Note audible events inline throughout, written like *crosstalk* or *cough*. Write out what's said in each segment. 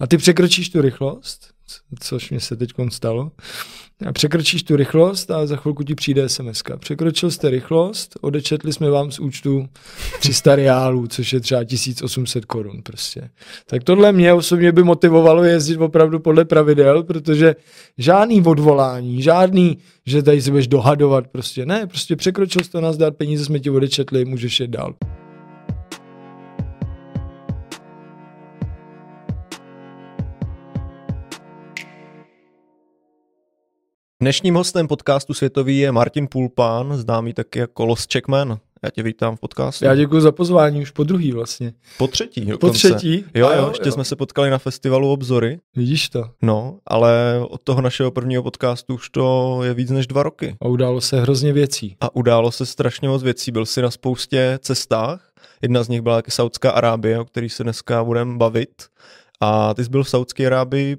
A ty překročíš tu rychlost, což mě se teď stalo, a překročíš tu rychlost a za chvilku ti přijde SMS. Překročil jste rychlost, odečetli jsme vám z účtu 300 reálů, což je třeba 1800 korun prostě. Tak tohle mě osobně by motivovalo jezdit opravdu podle pravidel, protože žádný odvolání, žádný, že tady se budeš dohadovat, prostě ne, prostě překročil jsi to nazdar, peníze jsme ti odečetli, můžeš jít dál. Dnešním hostem podcastu Světový je Martin Pulpán, známý taky jako Los Checkman. Já tě vítám v podcastu. Já děkuji za pozvání, už po druhý vlastně. Po třetí dokonce. Po třetí? Jo, jo, ještě jo. jsme se potkali na festivalu Obzory. Vidíš to. No, ale od toho našeho prvního podcastu už to je víc než dva roky. A událo se hrozně věcí. A událo se strašně moc věcí. Byl jsi na spoustě cestách. Jedna z nich byla taky Saudská Arábie, o který se dneska budeme bavit. A ty jsi byl v Saudské Arábii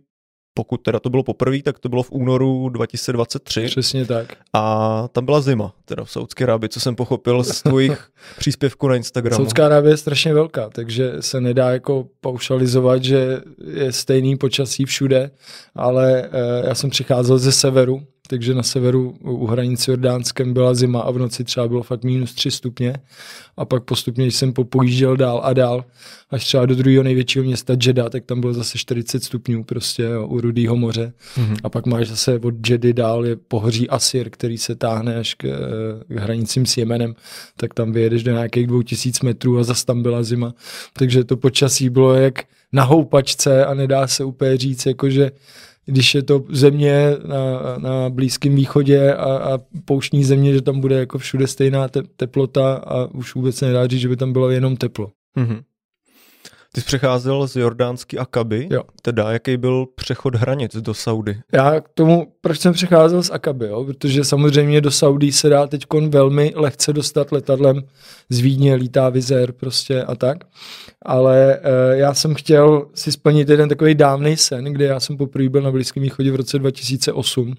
pokud teda to bylo poprvé, tak to bylo v únoru 2023. Přesně tak. A tam byla zima, teda v Saudské Arábii, co jsem pochopil z tvojich *laughs* příspěvků na Instagramu. Saudská Arábie je strašně velká, takže se nedá jako paušalizovat, že je stejný počasí všude, ale eh, já jsem přicházel ze severu, takže na severu u hranice Jordánskem byla zima a v noci třeba bylo fakt minus 3 stupně. A pak postupně, jsem popojížděl dál a dál, až třeba do druhého největšího města Jeddah, tak tam bylo zase 40 stupňů prostě jo, u Rudého moře. Mm-hmm. a pak máš zase od Jeddy dál je pohoří Asir, který se táhne až k, k hranicím s Jemenem, tak tam vyjedeš do nějakých 2000 metrů a zase tam byla zima, takže to počasí bylo jak na houpačce a nedá se úplně říct, jakože když je to země na, na Blízkém východě a, a pouštní země, že tam bude jako všude stejná te, teplota a už vůbec nedá říct, že by tam bylo jenom teplo. Mm-hmm. Ty jsi přecházel z Jordánský Akaby, jo. teda jaký byl přechod hranic do Saudy? Já k tomu, proč jsem přecházel z Akaby, jo? protože samozřejmě do Saudy se dá teď velmi lehce dostat letadlem z Vídně, lítá vizér prostě a tak, ale e, já jsem chtěl si splnit jeden takový dávný sen, kde já jsem poprvé byl na Blízkém východě v roce 2008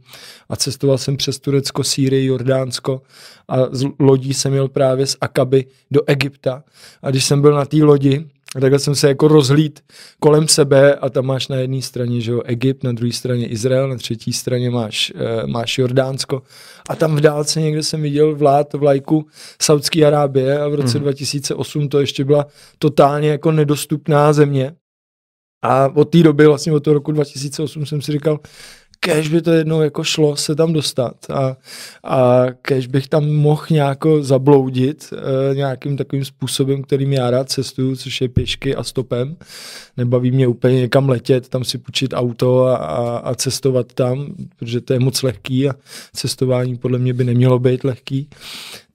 a cestoval jsem přes Turecko, Sýrii, Jordánsko a z lodí jsem jel právě z Akaby do Egypta a když jsem byl na té lodi, a takhle jsem se jako rozhlíd kolem sebe a tam máš na jedné straně že jo, Egypt, na druhé straně Izrael, na třetí straně máš, e, máš Jordánsko a tam v dálce někde jsem viděl vlád vlajku Saudské Arábie a v roce mm. 2008 to ještě byla totálně jako nedostupná země. A od té doby, vlastně od toho roku 2008 jsem si říkal, kež by to jednou jako šlo se tam dostat a, a kež bych tam mohl nějako zabloudit e, nějakým takovým způsobem, kterým já rád cestuju, což je pěšky a stopem. Nebaví mě úplně někam letět, tam si půjčit auto a, a, a cestovat tam, protože to je moc lehký a cestování podle mě by nemělo být lehký.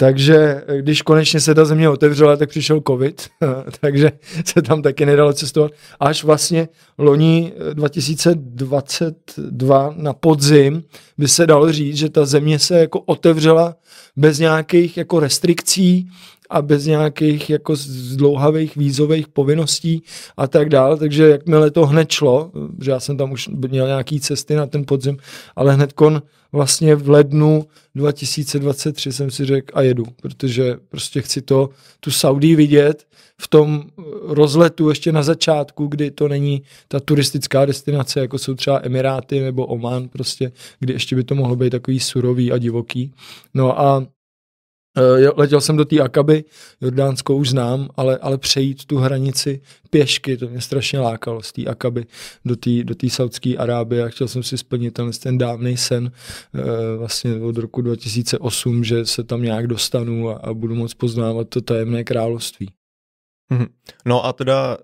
Takže když konečně se ta země otevřela, tak přišel covid, *laughs* takže se tam taky nedalo cestovat. Až vlastně loni 2022 na podzim by se dalo říct, že ta země se jako otevřela bez nějakých jako restrikcí a bez nějakých jako zdlouhavých vízových povinností a tak dále, takže jakmile to hned šlo, že já jsem tam už měl nějaký cesty na ten podzim, ale hned kon vlastně v lednu 2023 jsem si řekl a jedu, protože prostě chci to, tu Saudii vidět v tom rozletu ještě na začátku, kdy to není ta turistická destinace, jako jsou třeba Emiráty nebo Oman prostě, kdy ještě by to mohlo být takový surový a divoký. No a letěl jsem do té Akaby, Jordánsko už znám, ale, ale přejít tu hranici pěšky, to mě strašně lákalo z té Akaby do té do Saudské Arábie a chtěl jsem si splnit ten, ten dávný sen eh, vlastně od roku 2008, že se tam nějak dostanu a, a budu moct poznávat to tajemné království. Mhm. No a teda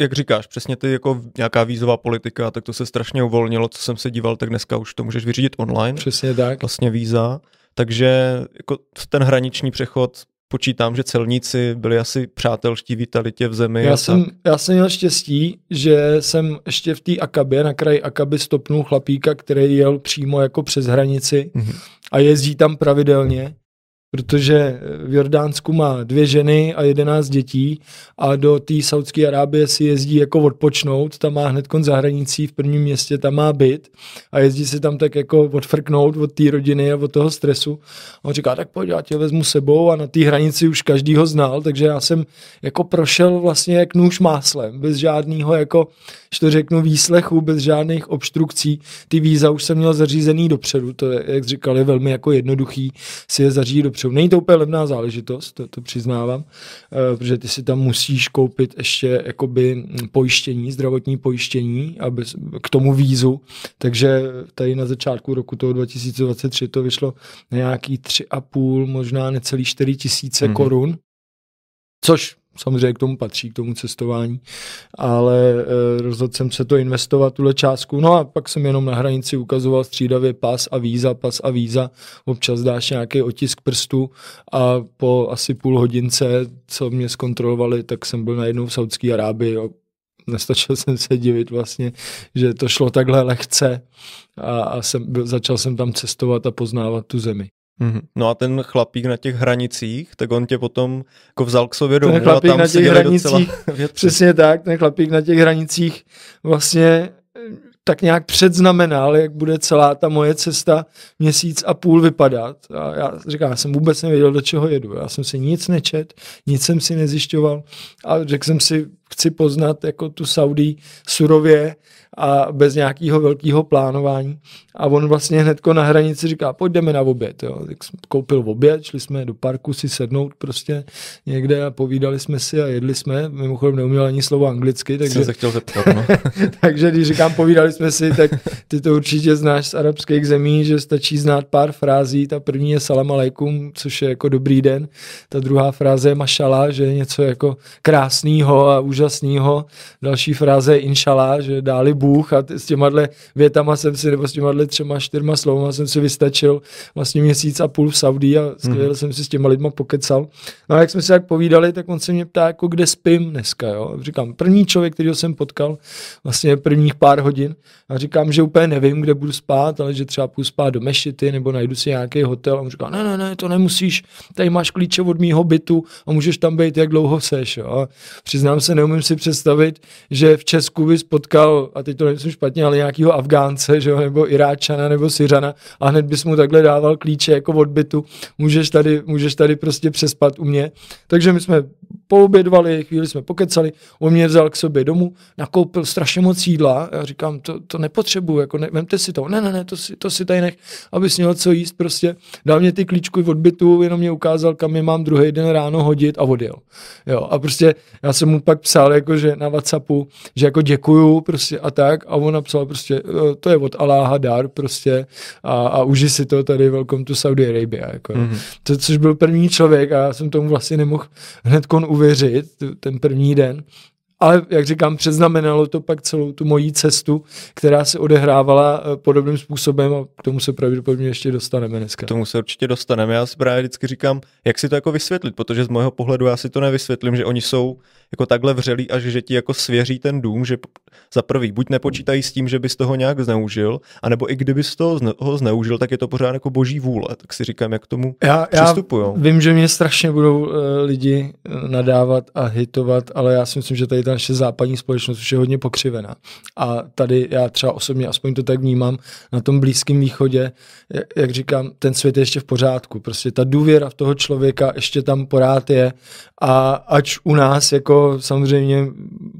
jak říkáš, přesně ty jako nějaká vízová politika, tak to se strašně uvolnilo, co jsem se díval, tak dneska už to můžeš vyřídit online. Přesně tak. Vlastně víza. Takže jako ten hraniční přechod počítám, že celníci byli asi přátelští, vítali tě v zemi. Já, jsem, já jsem měl štěstí, že jsem ještě v té Akabě, na kraji Akaby stopnul chlapíka, který jel přímo jako přes hranici mm-hmm. a jezdí tam pravidelně protože v Jordánsku má dvě ženy a jedenáct dětí a do té Saudské Arábie si jezdí jako odpočnout, tam má hned za hranicí v prvním městě, tam má byt a jezdí si tam tak jako odfrknout od té rodiny a od toho stresu. A on říká, tak pojď, já tě vezmu sebou a na té hranici už každý ho znal, takže já jsem jako prošel vlastně jak nůž máslem, bez žádného jako, že to řeknu, výslechu, bez žádných obstrukcí. Ty víza už jsem měl zařízený dopředu, to je, jak říkali, velmi jako jednoduchý si je zařídit dopředu. Není to úplně levná záležitost, to, to přiznávám, eh, protože ty si tam musíš koupit ještě jakoby pojištění, zdravotní pojištění aby, k tomu vízu, takže tady na začátku roku toho 2023 to vyšlo na nějaký 3,5, možná necelý 4 tisíce mm-hmm. korun, což samozřejmě k tomu patří, k tomu cestování, ale e, rozhodl jsem se to investovat, tuhle částku, no a pak jsem jenom na hranici ukazoval střídavě pas a víza, pas a víza, občas dáš nějaký otisk prstu a po asi půl hodince, co mě zkontrolovali, tak jsem byl najednou v Saudské Arábii a nestačil *laughs* jsem se divit vlastně, že to šlo takhle lehce a, a jsem, začal jsem tam cestovat a poznávat tu zemi. Mm-hmm. No a ten chlapík na těch hranicích, tak on tě potom jako vzal k sobě domů ten chlapík a tam na těch hranicích, *laughs* Přesně tak, ten chlapík na těch hranicích vlastně tak nějak předznamenal, jak bude celá ta moje cesta měsíc a půl vypadat. A já říkám, já jsem vůbec nevěděl, do čeho jedu. Já jsem si nic nečet, nic jsem si nezjišťoval a řekl jsem si, chci poznat jako tu Saudí surově a bez nějakého velkého plánování. A on vlastně hnedko na hranici říká, pojďme na oběd. Jo. Tak jsem koupil oběd, šli jsme do parku si sednout prostě někde a povídali jsme si a jedli jsme. Mimochodem neuměl ani slovo anglicky. Takže, jsem se chtěl zeptat, no. *laughs* takže když říkám povídali jsme si, tak ty to určitě znáš z arabských zemí, že stačí znát pár frází. Ta první je salam alaikum, což je jako dobrý den. Ta druhá fráze je mašala, že je něco jako krásného a úžasného. Další fráze je inshallah, že dáli Bůh a s těma větama jsem si, nebo s těma třema, čtyřma slovama jsem si vystačil vlastně měsíc a půl v Saudí a skvěle mm. jsem si s těma lidma pokecal. No a jak jsme si tak povídali, tak on se mě ptá, jako kde spím dneska, jo. Říkám, první člověk, který jsem potkal, vlastně prvních pár hodin a říkám, že úplně nevím, kde budu spát, ale že třeba půjdu spát do mešity nebo najdu si nějaký hotel a on říká, ne, ne, ne, to nemusíš, tady máš klíče od mýho bytu a můžeš tam být, jak dlouho seš, jo. A přiznám se, neumím si představit, že v Česku by potkal, a teď to nemyslím špatně, ale nějakého Afgánce, že jo, nebo Iráčana nebo Syřana a hned bys mu takhle dával klíče jako od bytu, můžeš tady, můžeš tady prostě přespat u mě. Takže my jsme poobědvali, chvíli jsme pokecali, on mě vzal k sobě domů, nakoupil strašně moc jídla, já říkám, to, to nepotřebuju, jako ne, vemte si to, ne, ne, ne, to si, to si tady nech, abys měl co jíst, prostě dal mě ty klíčky od bytu, jenom mě ukázal, kam je mám druhý den ráno hodit a odjel. Jo, a prostě já jsem mu pak psal, jako, že na Whatsappu, že jako děkuju prostě a tak a on napsal prostě, e, to je od Aláha dar prostě a, a uži si to tady, welcome to Saudi Arabia, jako. Mm-hmm. To, což byl první člověk a já jsem tomu vlastně nemohl hned kon uvěřit, ten první den. Ale jak říkám, předznamenalo to pak celou tu mojí cestu, která se odehrávala eh, podobným způsobem a k tomu se pravděpodobně ještě dostaneme dneska. K tomu se určitě dostaneme. Já si právě vždycky říkám, jak si to jako vysvětlit, protože z mého pohledu já si to nevysvětlím, že oni jsou jako takhle vřelí a že ti jako svěří ten dům, že za prvý buď nepočítají s tím, že bys toho nějak zneužil, anebo i kdybys toho zne, ho zneužil, tak je to pořád jako boží vůle. Tak si říkám, jak k tomu já, přistupují. Já vím, že mě strašně budou uh, lidi uh, nadávat a hitovat, ale já si myslím, že tady ta naše západní společnost už je hodně pokřivená. A tady já třeba osobně, aspoň to tak vnímám, na tom Blízkém východě, jak říkám, ten svět je ještě v pořádku. Prostě ta důvěra v toho člověka ještě tam porád je a ač u nás jako samozřejmě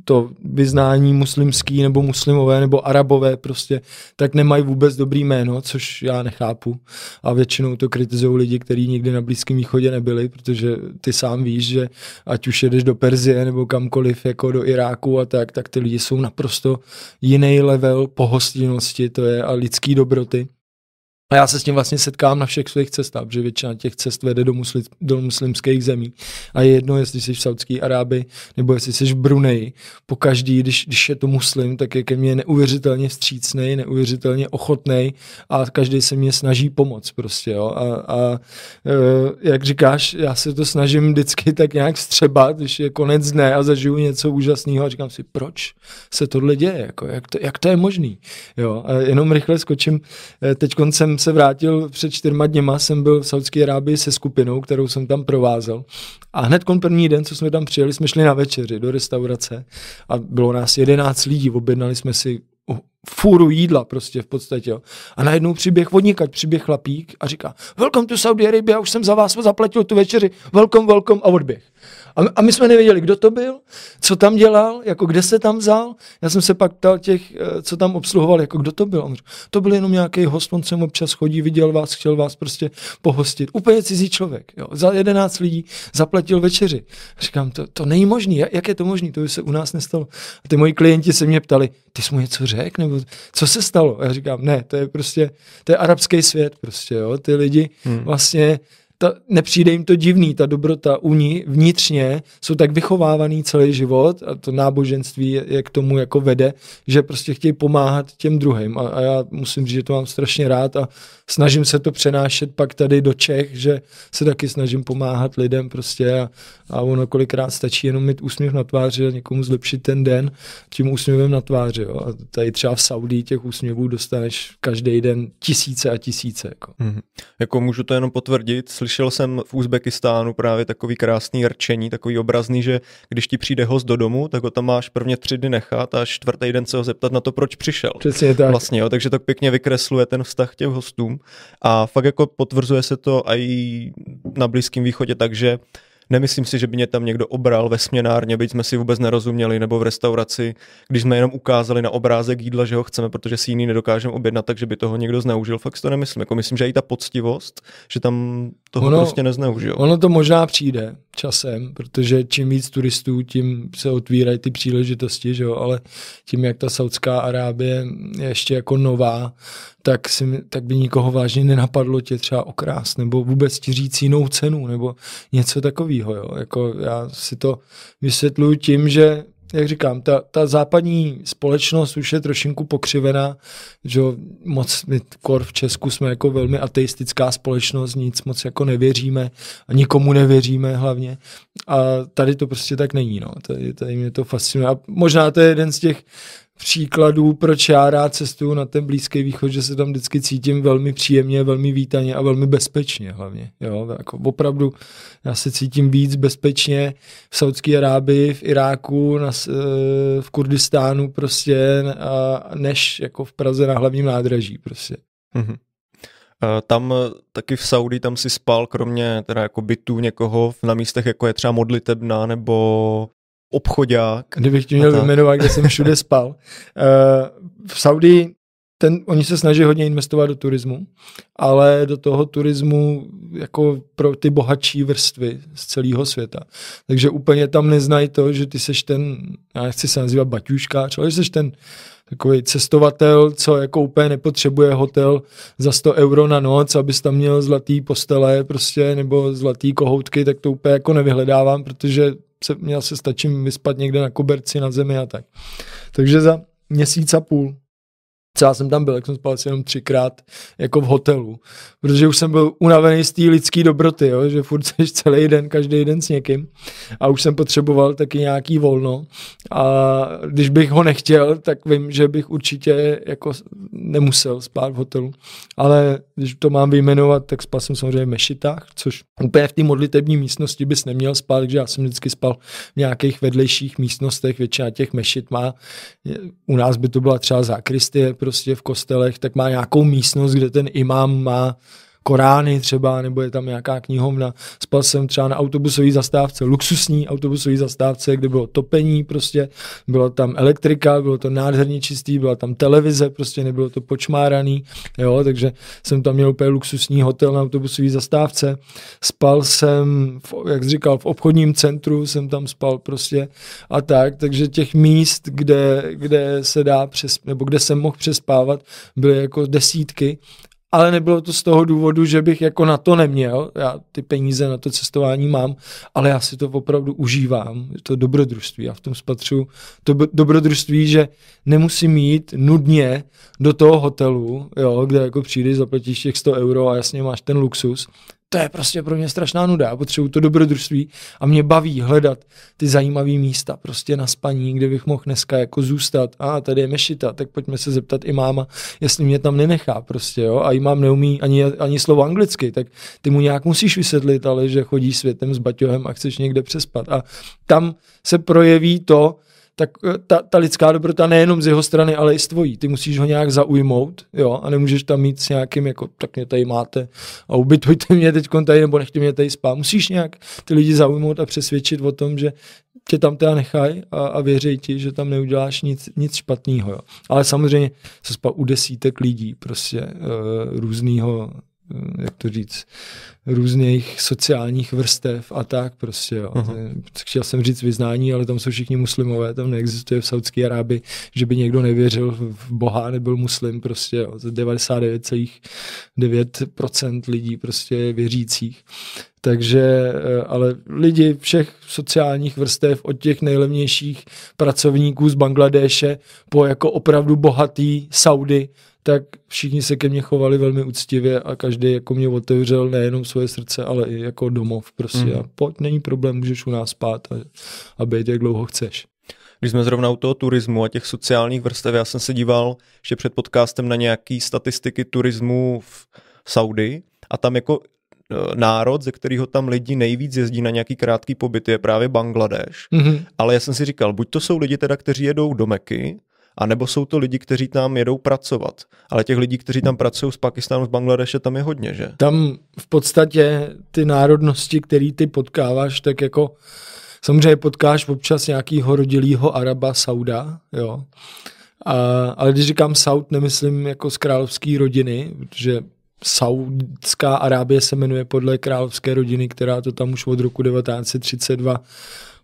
to vyznání muslimský nebo muslimové nebo arabové prostě, tak nemají vůbec dobrý jméno, což já nechápu. A většinou to kritizují lidi, kteří nikdy na Blízkém východě nebyli, protože ty sám víš, že ať už jedeš do Perzie nebo kamkoliv, jako do Iráku a tak, tak ty lidi jsou naprosto jiný level pohostinnosti, to je a lidský dobroty. A já se s tím vlastně setkám na všech svých cestách, protože většina těch cest vede do, musli, do muslimských zemí. A je jedno, jestli jsi v Saudské Arábii nebo jestli jsi v Bruneji. Po každý, když, když je to muslim, tak je ke mně neuvěřitelně vstřícný, neuvěřitelně ochotný a každý se mě snaží pomoct prostě. Jo. A, a e, jak říkáš, já se to snažím vždycky tak nějak vstřebat, když je konec dne a zažiju něco úžasného a říkám si, proč se tohle děje, jako, jak, to, jak to je možný. Jo. A jenom rychle skočím, e, teď jsem se vrátil před čtyřma dněma, jsem byl v Saudské Arábii se skupinou, kterou jsem tam provázel. A hned první den, co jsme tam přijeli, jsme šli na večeři do restaurace a bylo nás jedenáct lidí, objednali jsme si fůru jídla prostě v podstatě. Jo. A najednou přiběh vodník, přiběh chlapík a říká, welcome to Saudi Arabia, už jsem za vás zaplatil tu večeři, welcome, welcome a odběh. A, a my jsme nevěděli, kdo to byl, co tam dělal, jako kde se tam vzal. Já jsem se pak ptal těch, eh, co tam obsluhoval, jako kdo to byl. On říkal, to byl jenom nějaký host, on sem občas chodí, viděl vás, chtěl vás prostě pohostit. Úplně cizí člověk. Jo. Za jedenáct lidí zaplatil večeři. Říkám, to, to není možné. Jak je to možné? To by se u nás nestalo. A ty moji klienti se mě ptali, ty jsi mu něco řekl? Nebo co se stalo? A já říkám, ne, to je prostě, to je arabský svět prostě, jo. Ty lidi hmm. vlastně ta, nepřijde jim to divný, ta dobrota u ní vnitřně, jsou tak vychovávaný celý život a to náboženství je, je k tomu jako vede, že prostě chtějí pomáhat těm druhým a, a já musím říct, že to mám strašně rád a snažím se to přenášet pak tady do Čech, že se taky snažím pomáhat lidem prostě a, a ono kolikrát stačí jenom mít úsměv na tváři a někomu zlepšit ten den tím úsměvem na tváři. Jo. A tady třeba v Saudii těch úsměvů dostaneš každý den tisíce a tisíce. Jako. Mm-hmm. jako můžu to jenom potvrdit, slyšel jsem v Uzbekistánu právě takový krásný rčení, takový obrazný, že když ti přijde host do domu, tak ho tam máš prvně tři dny nechat a čtvrtý den se ho zeptat na to, proč přišel. Přesně tak. Vlastně, jo, takže to pěkně vykresluje ten vztah těch hostům a fakt jako potvrzuje se to i na Blízkém východě, takže Nemyslím si, že by mě tam někdo obral ve směnárně, byť jsme si vůbec nerozuměli, nebo v restauraci, když jsme jenom ukázali na obrázek jídla, že ho chceme, protože si jiný nedokážeme objednat, takže by toho někdo zneužil. Fakt si to nemyslím. Jako myslím, že i ta poctivost, že tam toho ono, prostě nezneužil. Ono to možná přijde časem, protože čím víc turistů, tím se otvírají ty příležitosti, že jo? ale tím, jak ta Saudská Arábie je ještě jako nová, tak, si, tak by nikoho vážně nenapadlo tě třeba okrást, nebo vůbec ti říct jinou cenu, nebo něco takového. Jo? Jako já si to vysvětluji tím, že jak říkám, ta, ta západní společnost už je trošinku pokřivená, že moc my kor v Česku jsme jako velmi ateistická společnost, nic moc jako nevěříme a nikomu nevěříme hlavně a tady to prostě tak není, no. Tady, tady mě to fascinuje a možná to je jeden z těch příkladů, proč já rád cestuju na ten Blízký východ, že se tam vždycky cítím velmi příjemně, velmi vítaně a velmi bezpečně hlavně. Jo, jako opravdu já se cítím víc bezpečně v Saudské Arábii, v Iráku, na, eh, v Kurdistánu prostě, než jako v Praze na hlavním nádraží prostě. Mm-hmm. Tam taky v Saudi, tam si spal kromě teda jako bytů někoho na místech, jako je třeba modlitebna nebo obchodák. Kdybych ti měl vyjmenovat, kde jsem všude spal. Uh, *laughs* v Saudii ten, oni se snaží hodně investovat do turismu, ale do toho turismu jako pro ty bohatší vrstvy z celého světa. Takže úplně tam neznají to, že ty seš ten, já nechci se nazývat baťuškář, ale že seš ten takový cestovatel, co jako úplně nepotřebuje hotel za 100 euro na noc, abys tam měl zlatý postele prostě, nebo zlatý kohoutky, tak to úplně jako nevyhledávám, protože se, se stačím vyspat někde na koberci na zemi a tak. Takže za měsíc a půl co já jsem tam byl, jak jsem spal asi jenom třikrát jako v hotelu, protože už jsem byl unavený z té lidské dobroty, jo, že furt seš celý den, každý den s někým. A už jsem potřeboval taky nějaký volno. A když bych ho nechtěl, tak vím, že bych určitě jako nemusel spát v hotelu, ale když to mám vyjmenovat, tak spal jsem samozřejmě v mešitách, což úplně v té modlitební místnosti bys neměl spát, takže já jsem vždycky spal v nějakých vedlejších místnostech, většina těch mešit má, u nás by to byla třeba zákristie, prostě v kostelech, tak má nějakou místnost, kde ten imám má Korány třeba, nebo je tam nějaká knihovna. Spal jsem třeba na autobusové zastávce, luxusní autobusové zastávce, kde bylo topení prostě, bylo tam elektrika, bylo to nádherně čistý, byla tam televize, prostě nebylo to počmáraný, jo, takže jsem tam měl úplně luxusní hotel na autobusové zastávce. Spal jsem, v, jak jsi říkal, v obchodním centru jsem tam spal prostě a tak, takže těch míst, kde, kde se dá přes, nebo kde jsem mohl přespávat, byly jako desítky ale nebylo to z toho důvodu, že bych jako na to neměl, já ty peníze na to cestování mám, ale já si to opravdu užívám, to dobrodružství, já v tom spatřu to dobrodružství, že nemusím jít nudně do toho hotelu, jo, kde jako přijdeš, zaplatíš těch 100 euro a jasně máš ten luxus, to je prostě pro mě strašná nuda. Já potřebuji to dobrodružství a mě baví hledat ty zajímavé místa prostě na spaní, kde bych mohl dneska jako zůstat. A tady je mešita, tak pojďme se zeptat i máma, jestli mě tam nenechá prostě, jo. A i mám neumí ani, ani slovo anglicky, tak ty mu nějak musíš vysvětlit, ale že chodí světem s baťohem a chceš někde přespat. A tam se projeví to, tak eh, ta, ta lidská dobrota nejenom z jeho strany, ale i z tvojí. Ty musíš ho nějak zaujmout, jo, a nemůžeš tam mít s nějakým, jako, tak mě tady máte a ubytujte mě teď tady, nebo nechte mě tady spát. Musíš nějak ty lidi zaujmout a přesvědčit o tom, že tě tam teda nechají a, a věří ti, že tam neuděláš nic, nic špatného. Ale samozřejmě se spal u desítek lidí, prostě uh, různýho jak to říct, různých sociálních vrstev a tak prostě. Jo. Uh-huh. Chtěl jsem říct vyznání, ale tam jsou všichni muslimové, tam neexistuje v Saudské Arábii, že by někdo nevěřil v Boha, nebyl muslim prostě. Jo. 99,9% lidí prostě věřících. Takže, eh, ale lidi všech sociálních vrstev, od těch nejlevnějších pracovníků z Bangladéše po jako opravdu bohatý Saudy, tak všichni se ke mně chovali velmi úctivě a každý jako mě otevřel nejenom svoje srdce, ale i jako domov prostě. Mm. A pojď, není problém, můžeš u nás spát a, a být jak dlouho chceš. Když jsme zrovna u toho turismu a těch sociálních vrstev, já jsem se díval ještě před podcastem na nějaký statistiky turismu v Saudi a tam jako národ, ze kterého tam lidi nejvíc jezdí na nějaký krátký pobyt, je právě Bangladeš. Mm-hmm. Ale já jsem si říkal, buď to jsou lidi teda, kteří jedou do Meky, a nebo jsou to lidi, kteří tam jedou pracovat. Ale těch lidí, kteří tam pracují z Pakistánu, z Bangladeše, tam je hodně, že? Tam v podstatě ty národnosti, který ty potkáváš, tak jako samozřejmě potkáš občas nějakýho rodilýho Araba, Sauda, jo. A, ale když říkám Saud, nemyslím jako z královské rodiny, protože Saudská Arábie se jmenuje podle královské rodiny, která to tam už od roku 1932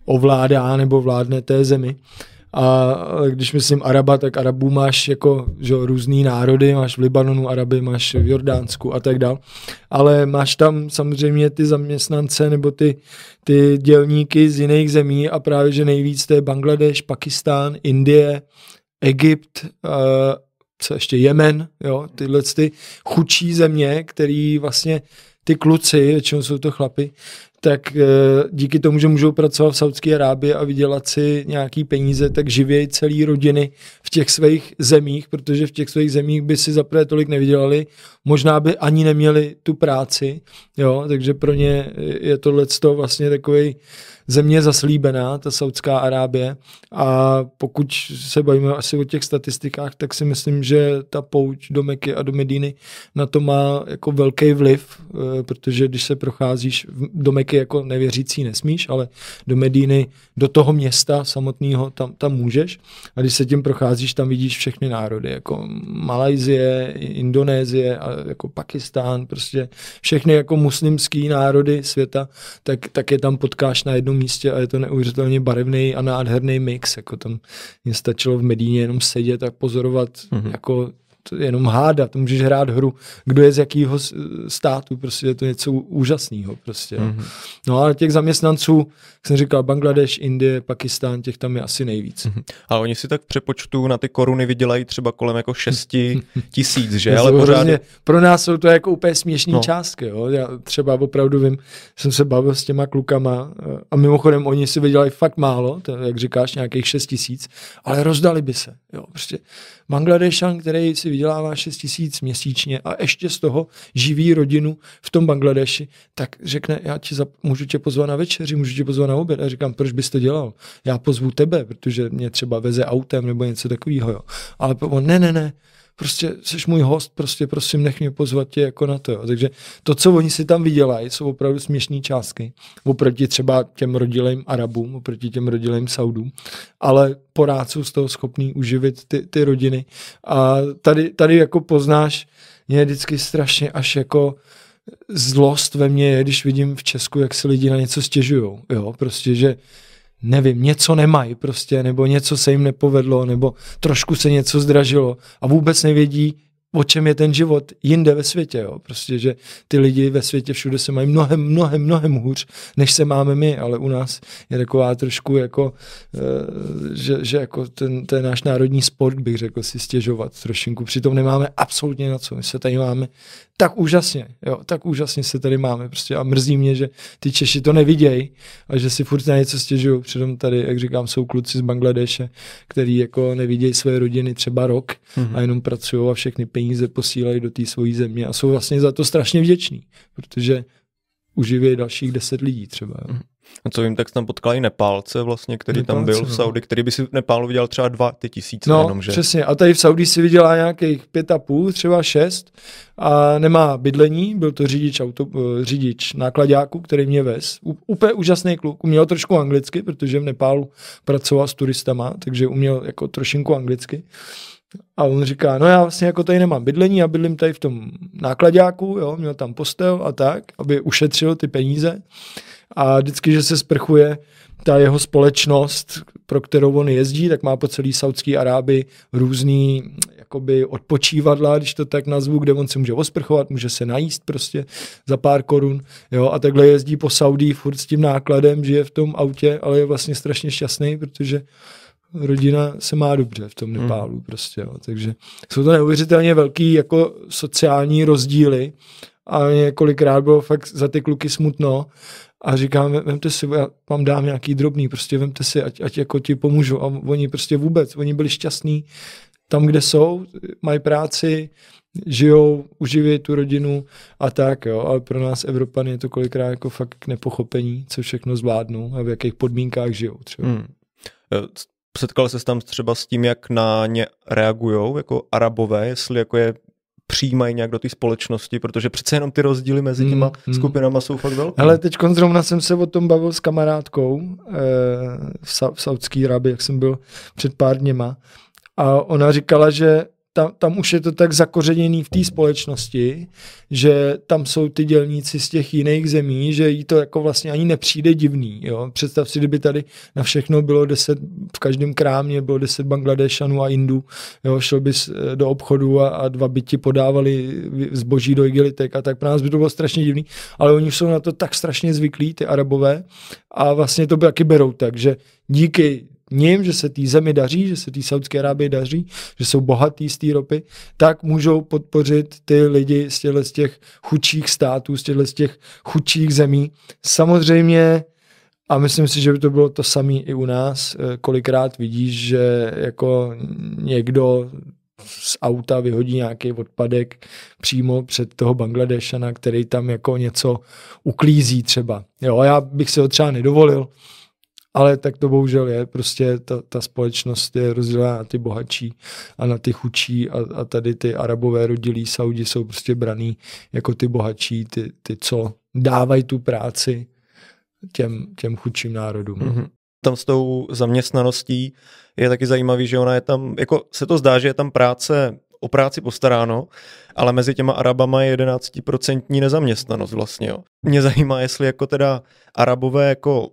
ovládá nebo vládne té zemi. A když myslím Araba, tak Arabů máš jako že, různý národy, máš v Libanonu Araby, máš v Jordánsku a tak dál. Ale máš tam samozřejmě ty zaměstnance nebo ty, ty dělníky z jiných zemí a právě, že nejvíc to je Bangladeš, Pakistán, Indie, Egypt, uh, co ještě Jemen, jo, tyhle ty chudší země, který vlastně ty kluci, většinou jsou to chlapy, tak eh, díky tomu, že můžou pracovat v Saudské Arábii a vydělat si nějaký peníze, tak živějí celý rodiny v těch svých zemích, protože v těch svých zemích by si zaprvé tolik nevydělali, možná by ani neměli tu práci, jo, takže pro ně je tohle vlastně takový země zaslíbená, ta Saudská Arábie. A pokud se bavíme asi o těch statistikách, tak si myslím, že ta pouť do Meky a do Medíny na to má jako velký vliv, eh, protože když se procházíš do Meky jako nevěřící nesmíš, ale do Medíny, do toho města samotného tam, tam můžeš. A když se tím procházíš, tam vidíš všechny národy, jako Malajzie, Indonésie a jako Pakistán, prostě všechny jako muslimský národy světa, tak, tak je tam potkáš na jednom místě a je to neuvěřitelně barevný a nádherný mix. Jako tam mě stačilo v Medíně jenom sedět a pozorovat mm-hmm. jako jenom hádat, můžeš hrát hru, kdo je z jakého státu, prostě je to něco úžasného prostě. Mm-hmm. No ale těch zaměstnanců, jak jsem říkal, Bangladeš, Indie, Pakistán, těch tam je asi nejvíc. Mm-hmm. A oni si tak přepočtu na ty koruny vydělají třeba kolem jako 6 *laughs* tisíc, že? ale pořád... Hrozně, pro nás jsou to jako úplně směšné no. částky, jo? Já třeba opravdu vím, jsem se bavil s těma klukama a mimochodem oni si vydělají fakt málo, to, jak říkáš, nějakých 6 tisíc, ale rozdali by se, jo, prostě Bangladešan, který si vydělává 6 tisíc měsíčně a ještě z toho živí rodinu v tom Bangladeši, tak řekne, já ti zap, můžu tě pozvat na večeři, můžu tě pozvat na oběd. A říkám, proč bys to dělal? Já pozvu tebe, protože mě třeba veze autem nebo něco takového. Ale on, ne, ne, ne, prostě jsi můj host, prostě prosím nech mě pozvat tě jako na to. Jo. Takže to, co oni si tam vydělají, jsou opravdu směšné částky. Oproti třeba těm rodilým Arabům, oproti těm rodilým Saudům. Ale porád jsou z toho schopný uživit ty, ty rodiny. A tady, tady jako poznáš, mě je vždycky strašně až jako zlost ve mně je, když vidím v Česku, jak se lidi na něco stěžují. Jo, prostě, že nevím, něco nemají prostě, nebo něco se jim nepovedlo, nebo trošku se něco zdražilo a vůbec nevědí, o čem je ten život jinde ve světě. Jo? Prostě, že ty lidi ve světě všude se mají mnohem, mnohem, mnohem hůř, než se máme my, ale u nás je taková trošku jako, eh, že, že jako ten, ten náš národní sport, bych řekl, si stěžovat trošinku. Přitom nemáme absolutně na co. My se tady máme tak úžasně, jo, tak úžasně se tady máme prostě a mrzí mě, že ty Češi to nevidějí a že si furt na něco stěžují. Přitom tady, jak říkám, jsou kluci z Bangladeše, který jako nevidějí své rodiny třeba rok mm-hmm. a jenom pracují a všechny peníze posílají do té svojí země a jsou vlastně za to strašně vděční, protože uživí dalších deset lidí třeba. Jo. Mm-hmm. A co vím, tak tam potkali Nepálce vlastně, který Nepálce, tam byl v no. Saudi, který by si v Nepálu viděl třeba dva ty tisíce no, jenom, že? přesně. A tady v Saudi si viděla nějakých pět a půl, třeba šest a nemá bydlení, byl to řidič, auto, eh, řidič nákladáku, který mě vez. Úplně úžasný kluk, uměl trošku anglicky, protože v Nepálu pracoval s turistama, takže uměl jako trošinku anglicky. A on říká, no já vlastně jako tady nemám bydlení, já bydlím tady v tom nákladáku, jo, měl tam postel a tak, aby ušetřil ty peníze. A vždycky, že se sprchuje ta jeho společnost, pro kterou on jezdí, tak má po celý Saudský Arábii různý jakoby odpočívadla, když to tak nazvu, kde on se může osprchovat, může se najíst prostě za pár korun, jo, a takhle jezdí po Saudii furt s tím nákladem, žije v tom autě, ale je vlastně strašně šťastný, protože rodina se má dobře v tom hmm. Nepálu hmm. prostě, jo. takže jsou to neuvěřitelně velký jako sociální rozdíly a několikrát bylo fakt za ty kluky smutno a říkám, vemte si, já vám dám nějaký drobný, prostě vemte si, ať, ať jako ti pomůžu. A oni prostě vůbec, oni byli šťastní tam, kde jsou, mají práci, žijou, uživí tu rodinu a tak, jo. Ale pro nás Evropany je to kolikrát jako fakt nepochopení, co všechno zvládnou a v jakých podmínkách žijou třeba. Hmm. Setkal se tam třeba s tím, jak na ně reagují jako arabové, jestli jako je přijímají nějak do té společnosti, protože přece jenom ty rozdíly mezi těma mm, mm. skupinama jsou fakt velké. Ale teď zrovna jsem se o tom bavil s kamarádkou eh, v, Sa- v Saudské Arabii, jak jsem byl před pár dněma. A ona říkala, že tam, tam už je to tak zakořeněný v té společnosti, že tam jsou ty dělníci z těch jiných zemí, že jí to jako vlastně ani nepřijde divný. Jo? Představ si, kdyby tady na všechno bylo deset, v každém krámě bylo deset Bangladešanů a Indů, jo? šel bys eh, do obchodu a, a dva by ti podávali zboží do igelitek a tak pro nás by to bylo strašně divný, ale oni jsou na to tak strašně zvyklí, ty arabové, a vlastně to by taky berou tak, že díky ním, že se té zemi daří, že se té Saudské Arábii daří, že jsou bohatý z té ropy, tak můžou podpořit ty lidi z těchto z těch chudších států, z těchto z těch chudších zemí. Samozřejmě a myslím si, že by to bylo to samé i u nás. Eh, kolikrát vidíš, že jako někdo z auta vyhodí nějaký odpadek přímo před toho Bangladešana, který tam jako něco uklízí třeba. Jo, já bych si ho třeba nedovolil, ale tak to bohužel je, prostě ta, ta společnost je rozdělená na ty bohatší a na ty chudší a, a tady ty arabové rodilí Saudi jsou prostě braný jako ty bohatší, ty, ty co dávají tu práci těm, těm chudším národům. Mm-hmm. Tam s tou zaměstnaností je taky zajímavý, že ona je tam, jako se to zdá, že je tam práce o práci postaráno, ale mezi těma Arabama je 11% nezaměstnanost vlastně. Jo. Mě zajímá, jestli jako teda Arabové jako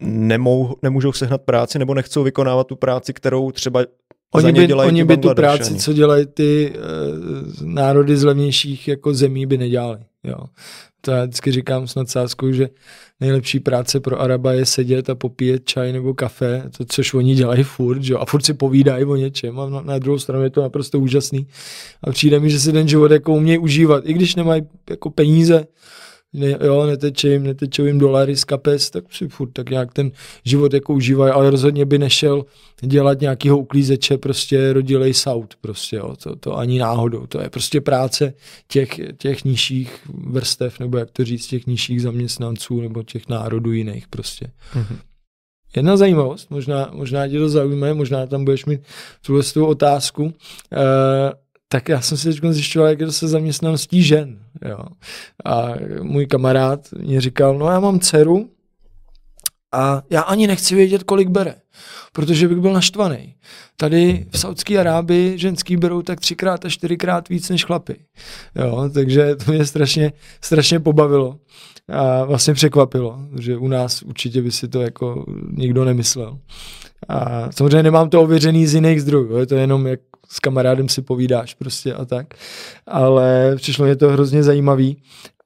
nemou, nemůžou sehnat práci nebo nechcou vykonávat tu práci, kterou třeba Oni by, oni by tu práci, co dělají ty uh, národy z levnějších jako zemí, by nedělali. Jo. To já vždycky říkám s nadsázkou, že nejlepší práce pro Araba je sedět a popíjet čaj nebo kafe, to, což oni dělají furt, že? a furt si povídají o něčem a na, na druhou stranu je to naprosto úžasný. A přijde mi, že si ten život jako umějí užívat, i když nemají jako peníze, ne, jo, neteče jim, netečou jim dolary z kapes, tak si furt tak nějak ten život jako užívají, ale rozhodně by nešel dělat nějakýho uklízeče, prostě rodilej saut, prostě, jo, to, to ani náhodou, to je prostě práce těch, těch nižších vrstev, nebo jak to říct, těch nižších zaměstnanců, nebo těch národů jiných prostě. Mm-hmm. Jedna zajímavost, možná, možná tě to zaujme, možná tam budeš mít tuhle otázku. Uh, tak já jsem si teď zjišťoval, jak je to se zaměstnaností žen. Jo. A můj kamarád mě říkal, no já mám dceru a já ani nechci vědět, kolik bere, protože bych byl naštvaný. Tady v Saudské Arábii ženský berou tak třikrát a čtyřikrát víc než chlapy. Jo, takže to mě strašně, strašně pobavilo a vlastně překvapilo, že u nás určitě by si to jako nikdo nemyslel. A samozřejmě nemám to ověřený z jiných zdrojů, je to jenom jak s kamarádem si povídáš prostě a tak. Ale přišlo mě to hrozně zajímavý.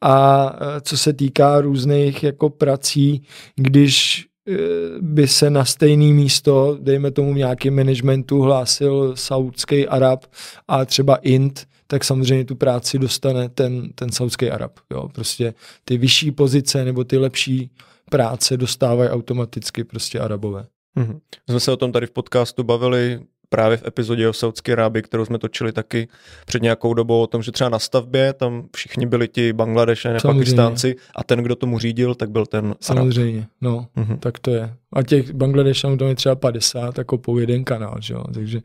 A e, co se týká různých jako prací, když e, by se na stejné místo, dejme tomu nějaký managementu, hlásil saudský Arab a třeba Int, tak samozřejmě tu práci dostane ten, ten saudský Arab. Jo? Prostě ty vyšší pozice nebo ty lepší práce dostávají automaticky prostě Arabové. Mm-hmm. Jsme se o tom tady v podcastu bavili právě v epizodě o Saudské Arábii, kterou jsme točili taky před nějakou dobou o tom, že třeba na stavbě tam všichni byli ti Bangladeše, Pakistánci a ten, kdo tomu řídil, tak byl ten Samozřejmě, Arab. no, mm-hmm. tak to je. A těch Bangladešanů tam je třeba 50 jako po jeden kanál, že jo? takže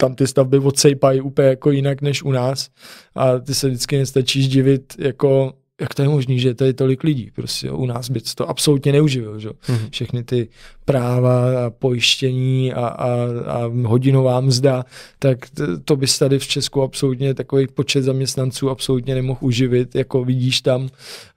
tam ty stavby odsejpají úplně jako jinak než u nás a ty se vždycky nestačíš divit jako jak to je možné, že je tady tolik lidí, prostě jo, u nás by to absolutně neuživil, že? Mm-hmm. všechny ty práva a pojištění a, a, a hodinová mzda, tak to, bys tady v Česku absolutně takový počet zaměstnanců absolutně nemohl uživit, jako vidíš tam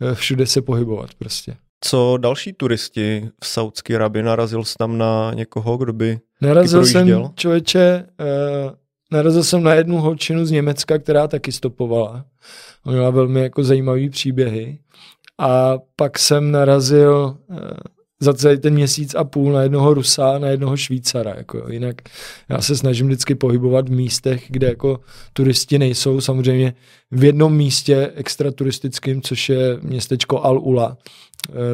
eh, všude se pohybovat prostě. Co další turisti v Saudské Arabii? Narazil jsi tam na někoho, kdo by Narazil jsem, člověče, uh, narazil jsem na jednu holčinu z Německa, která taky stopovala měla velmi jako zajímavý příběhy. A pak jsem narazil eh, za celý ten měsíc a půl na jednoho Rusa, na jednoho Švýcara. Jako. Jinak já se snažím vždycky pohybovat v místech, kde jako turisti nejsou. Samozřejmě v jednom místě extra turistickým, což je městečko Al-Ula,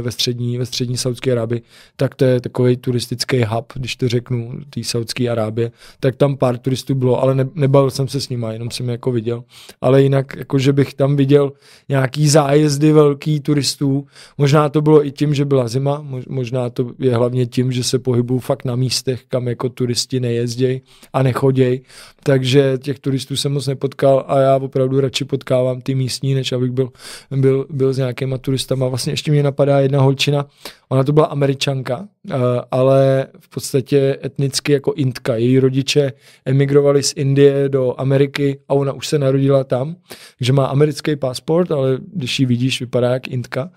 ve střední, ve střední Saudské Arábii, tak to je takový turistický hub, když to řeknu, té Saudské Arábie, tak tam pár turistů bylo, ale ne, nebavil jsem se s nimi, jenom jsem je jako viděl. Ale jinak, jako že bych tam viděl nějaký zájezdy velký turistů, možná to bylo i tím, že byla zima, možná to je hlavně tím, že se pohybují fakt na místech, kam jako turisti nejezdějí a nechodějí, takže těch turistů jsem moc nepotkal a já opravdu radši potkávám ty místní, než abych byl, byl, byl s nějakýma turistama. Vlastně ještě mě napadá jedna holčina, ona to byla američanka, eh, ale v podstatě etnicky jako Intka. Její rodiče emigrovali z Indie do Ameriky a ona už se narodila tam, takže má americký pasport, ale když ji vidíš, vypadá jak Intka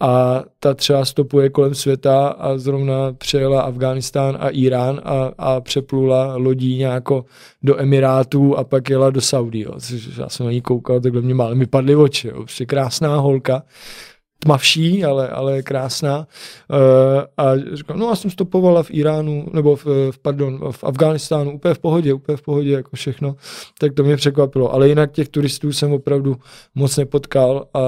a ta třeba stopuje kolem světa a zrovna přejela Afghánistán a Irán a, a přeplula lodí nějako do Emirátů a pak jela do Saudí. Já jsem na ní koukal, takhle mě málem vypadly oči. Jo. Prostě krásná holka tmavší, ale, ale krásná. Uh, a říkám, no já jsem stopovala v Iránu, nebo v, v, pardon, v Afghánistánu, úplně v pohodě, úplně v pohodě, jako všechno. Tak to mě překvapilo. Ale jinak těch turistů jsem opravdu moc nepotkal a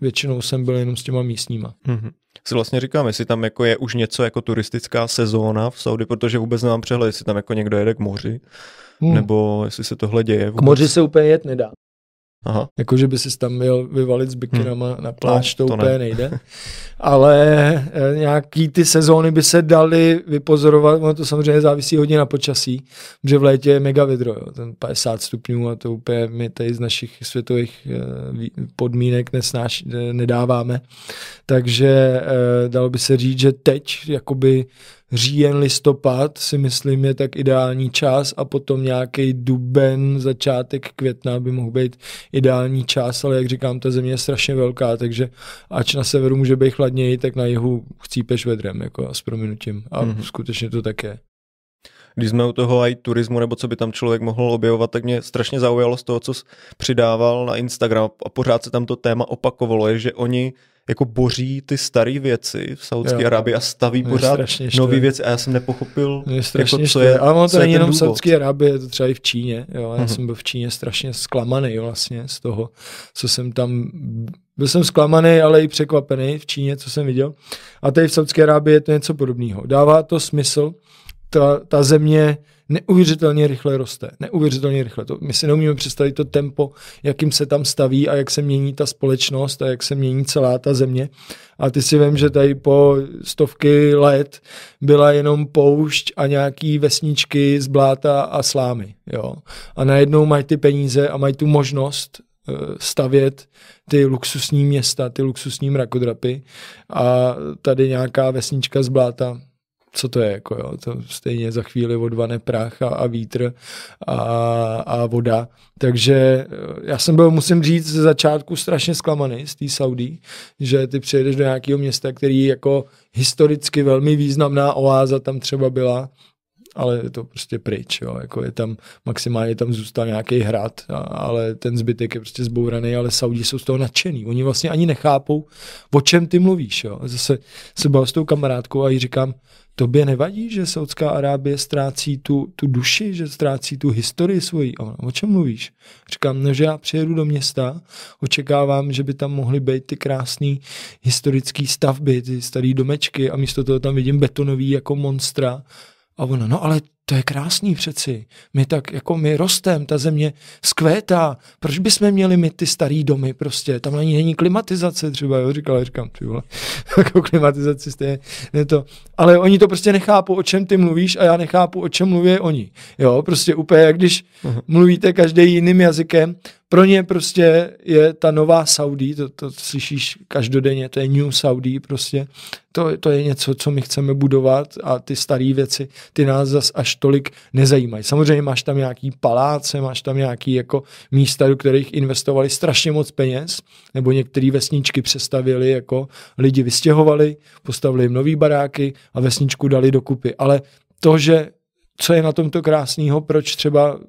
většinou jsem byl jenom s těma místníma. Mm-hmm. Si vlastně říkám, jestli tam jako je už něco jako turistická sezóna v Saudi, protože vůbec nemám přehled, jestli tam jako někdo jede k moři, hmm. nebo jestli se tohle děje. Vůbec. K moři se úplně jet nedá. Aha. Jako, že by si tam měl vyvalit s bikinama hmm. na pláž, no, to, to úplně ne. nejde. *laughs* Ale e, nějaký ty sezóny by se daly vypozorovat, ono to samozřejmě závisí hodně na počasí, že v létě je mega vidro, jo, ten 50 stupňů a to úplně my tady z našich světových e, podmínek nesnáš, e, nedáváme. Takže dalo by se říct, že teď jakoby říjen, listopad si myslím je tak ideální čas a potom nějaký duben, začátek května by mohl být ideální čas, ale jak říkám, ta země je strašně velká, takže ač na severu může být chladněji, tak na jihu chcípeš vedrem, jako s prominutím. A mm-hmm. skutečně to tak je. Když jsme u toho i turismu, nebo co by tam člověk mohl objevovat, tak mě strašně zaujalo z toho, co jsi přidával na Instagram a pořád se tam to téma opakovalo, je, že oni jako boří ty staré věci v Saudské Arábii a staví pořád nové věci a já jsem nepochopil, jako, co je Ale ono to není jenom v Saudské Arábii, je to třeba i v Číně. Jo? Já uh-huh. jsem byl v Číně strašně zklamaný vlastně z toho, co jsem tam byl jsem zklamaný, ale i překvapený v Číně, co jsem viděl. A tady v Saudské Arábii je to něco podobného. Dává to smysl, ta, ta země neuvěřitelně rychle roste. Neuvěřitelně rychle. To, my si neumíme představit to tempo, jakým se tam staví a jak se mění ta společnost a jak se mění celá ta země. A ty si vím, že tady po stovky let byla jenom poušť a nějaký vesničky z bláta a slámy. Jo. A najednou mají ty peníze a mají tu možnost eh, stavět ty luxusní města, ty luxusní mrakodrapy a tady nějaká vesnička z bláta co to je, jako jo, to stejně za chvíli odvane prach a, a vítr a, a voda, takže eh, já jsem byl, musím říct, ze začátku strašně zklamaný z té Saudí, že ty přijedeš do nějakého města, který jako historicky velmi významná oáza tam třeba byla ale je to prostě pryč, jo. Jako je tam, maximálně tam zůstal nějaký hrad, a, ale ten zbytek je prostě zbouraný, ale Saudi jsou z toho nadšený. Oni vlastně ani nechápou, o čem ty mluvíš, jo. Zase se bavil s tou kamarádkou a jí říkám, tobě nevadí, že Saudská Arábie ztrácí tu, tu duši, že ztrácí tu historii svoji? Ona, o čem mluvíš? Říkám, no, že já přijedu do města, očekávám, že by tam mohly být ty krásné historické stavby, ty staré domečky a místo toho tam vidím betonový jako monstra. A ona, no ale to je krásný přeci. My tak, jako my rostem, ta země skvétá. Proč bychom měli mít ty starý domy prostě? Tam ani není klimatizace třeba, jo, říkala, říkám, ty vole, *laughs* jako klimatizaci stejně, ne to. Ale oni to prostě nechápou, o čem ty mluvíš a já nechápu, o čem mluví oni. Jo, prostě úplně, jak když uh-huh. mluvíte každý jiným jazykem, pro ně prostě je ta nová Saudi, to, to slyšíš každodenně, to je New Saudi prostě, to, to je něco, co my chceme budovat a ty staré věci, ty nás zas až tolik nezajímají. Samozřejmě máš tam nějaký paláce, máš tam nějaký jako místa, do kterých investovali strašně moc peněz, nebo některé vesničky přestavili, jako lidi vystěhovali, postavili jim nový baráky a vesničku dali dokupy. Ale to, že co je na tomto krásného, proč třeba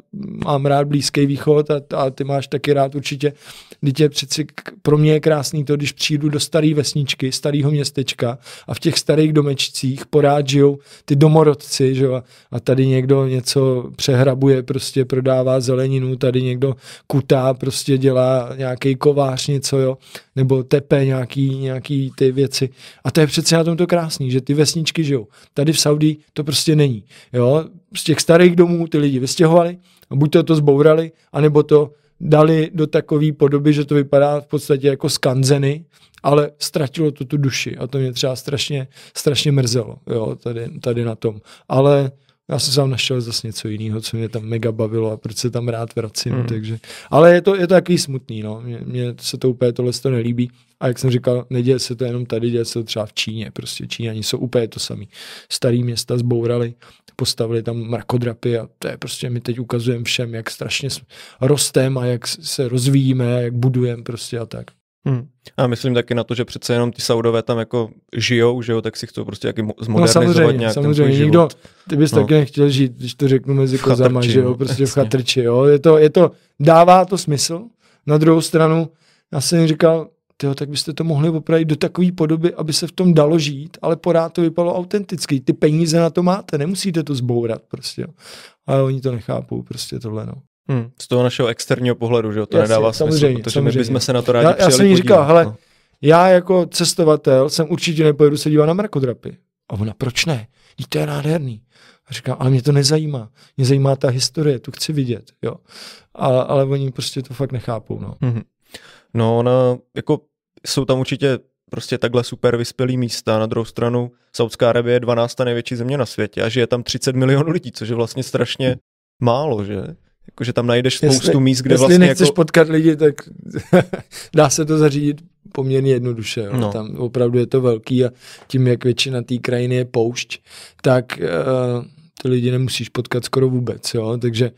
mám rád Blízký východ a, a ty máš taky rád určitě. Dítě přeci pro mě je krásný to, když přijdu do staré vesničky, starého městečka a v těch starých domečcích porád žijou ty domorodci, že? a tady někdo něco přehrabuje, prostě prodává zeleninu, tady někdo kutá, prostě dělá nějaký kovář něco, jo, nebo tepe nějaký, nějaký ty věci. A to je přece na tomto krásný, že ty vesničky žijou. Tady v Saudii to prostě není. Jo? Z těch starých domů ty lidi vystěhovali a buď to to zbourali, anebo to dali do takové podoby, že to vypadá v podstatě jako skanzeny, ale ztratilo to tu duši a to mě třeba strašně, strašně mrzelo jo, tady, tady na tom. Ale já jsem sám našel zase něco jiného, co mě tam mega bavilo a proč se tam rád vracím, mm. takže. Ale je to, je to takový smutný, no. Mně, mně se to úplně tohle to nelíbí. A jak jsem říkal, neděje se to jenom tady, děje se to třeba v Číně. Prostě Číňani jsou úplně to samý. Starý města zbourali, postavili tam mrakodrapy a to je prostě, my teď ukazujeme všem, jak strašně rostem a jak se rozvíjíme, jak budujeme prostě a tak. Hmm. A myslím taky na to, že přece jenom ty Saudové tam jako žijou, že jo, tak si chcou prostě jaký zmodernizovat no, samozřejmě, nějak samozřejmě. ten Nikdo, ty bys no. taky nechtěl žít, když to řeknu mezi kozama, že jo, no, prostě jasně. v chatrči, jo. Je to, je to, dává to smysl. Na druhou stranu, já jsem jim říkal, tyjo, tak byste to mohli opravit do takové podoby, aby se v tom dalo žít, ale pořád to vypadalo autenticky. Ty peníze na to máte, nemusíte to zbourat prostě. Jo. Ale oni to nechápou, prostě tohle, no. Hmm, z toho našeho externího pohledu, že to Jasně, nedává smysl, protože samozřejmě. my bychom se na to rádi Já, já jsem jí říkal, hele, no. já jako cestovatel jsem určitě nepojedu se dívat na mrakodrapy. A ona, proč ne? Jí to je nádherný. A říkám, ale mě to nezajímá. Mě zajímá ta historie, tu chci vidět. Jo. A, ale oni prostě to fakt nechápou. No, mm-hmm. no ona, jako jsou tam určitě prostě takhle super vyspělý místa. Na druhou stranu Saudská Arabie je 12. největší země na světě a žije tam 30 milionů lidí, což je vlastně strašně málo, že? Jakože tam najdeš spoustu jestli, míst, kde jestli vlastně nechceš jako... potkat lidi, tak *laughs* dá se to zařídit poměrně jednoduše. Jo. No. Tam opravdu je to velký a tím, jak většina té krajiny je poušť, tak uh, ty lidi nemusíš potkat skoro vůbec. Jo. Takže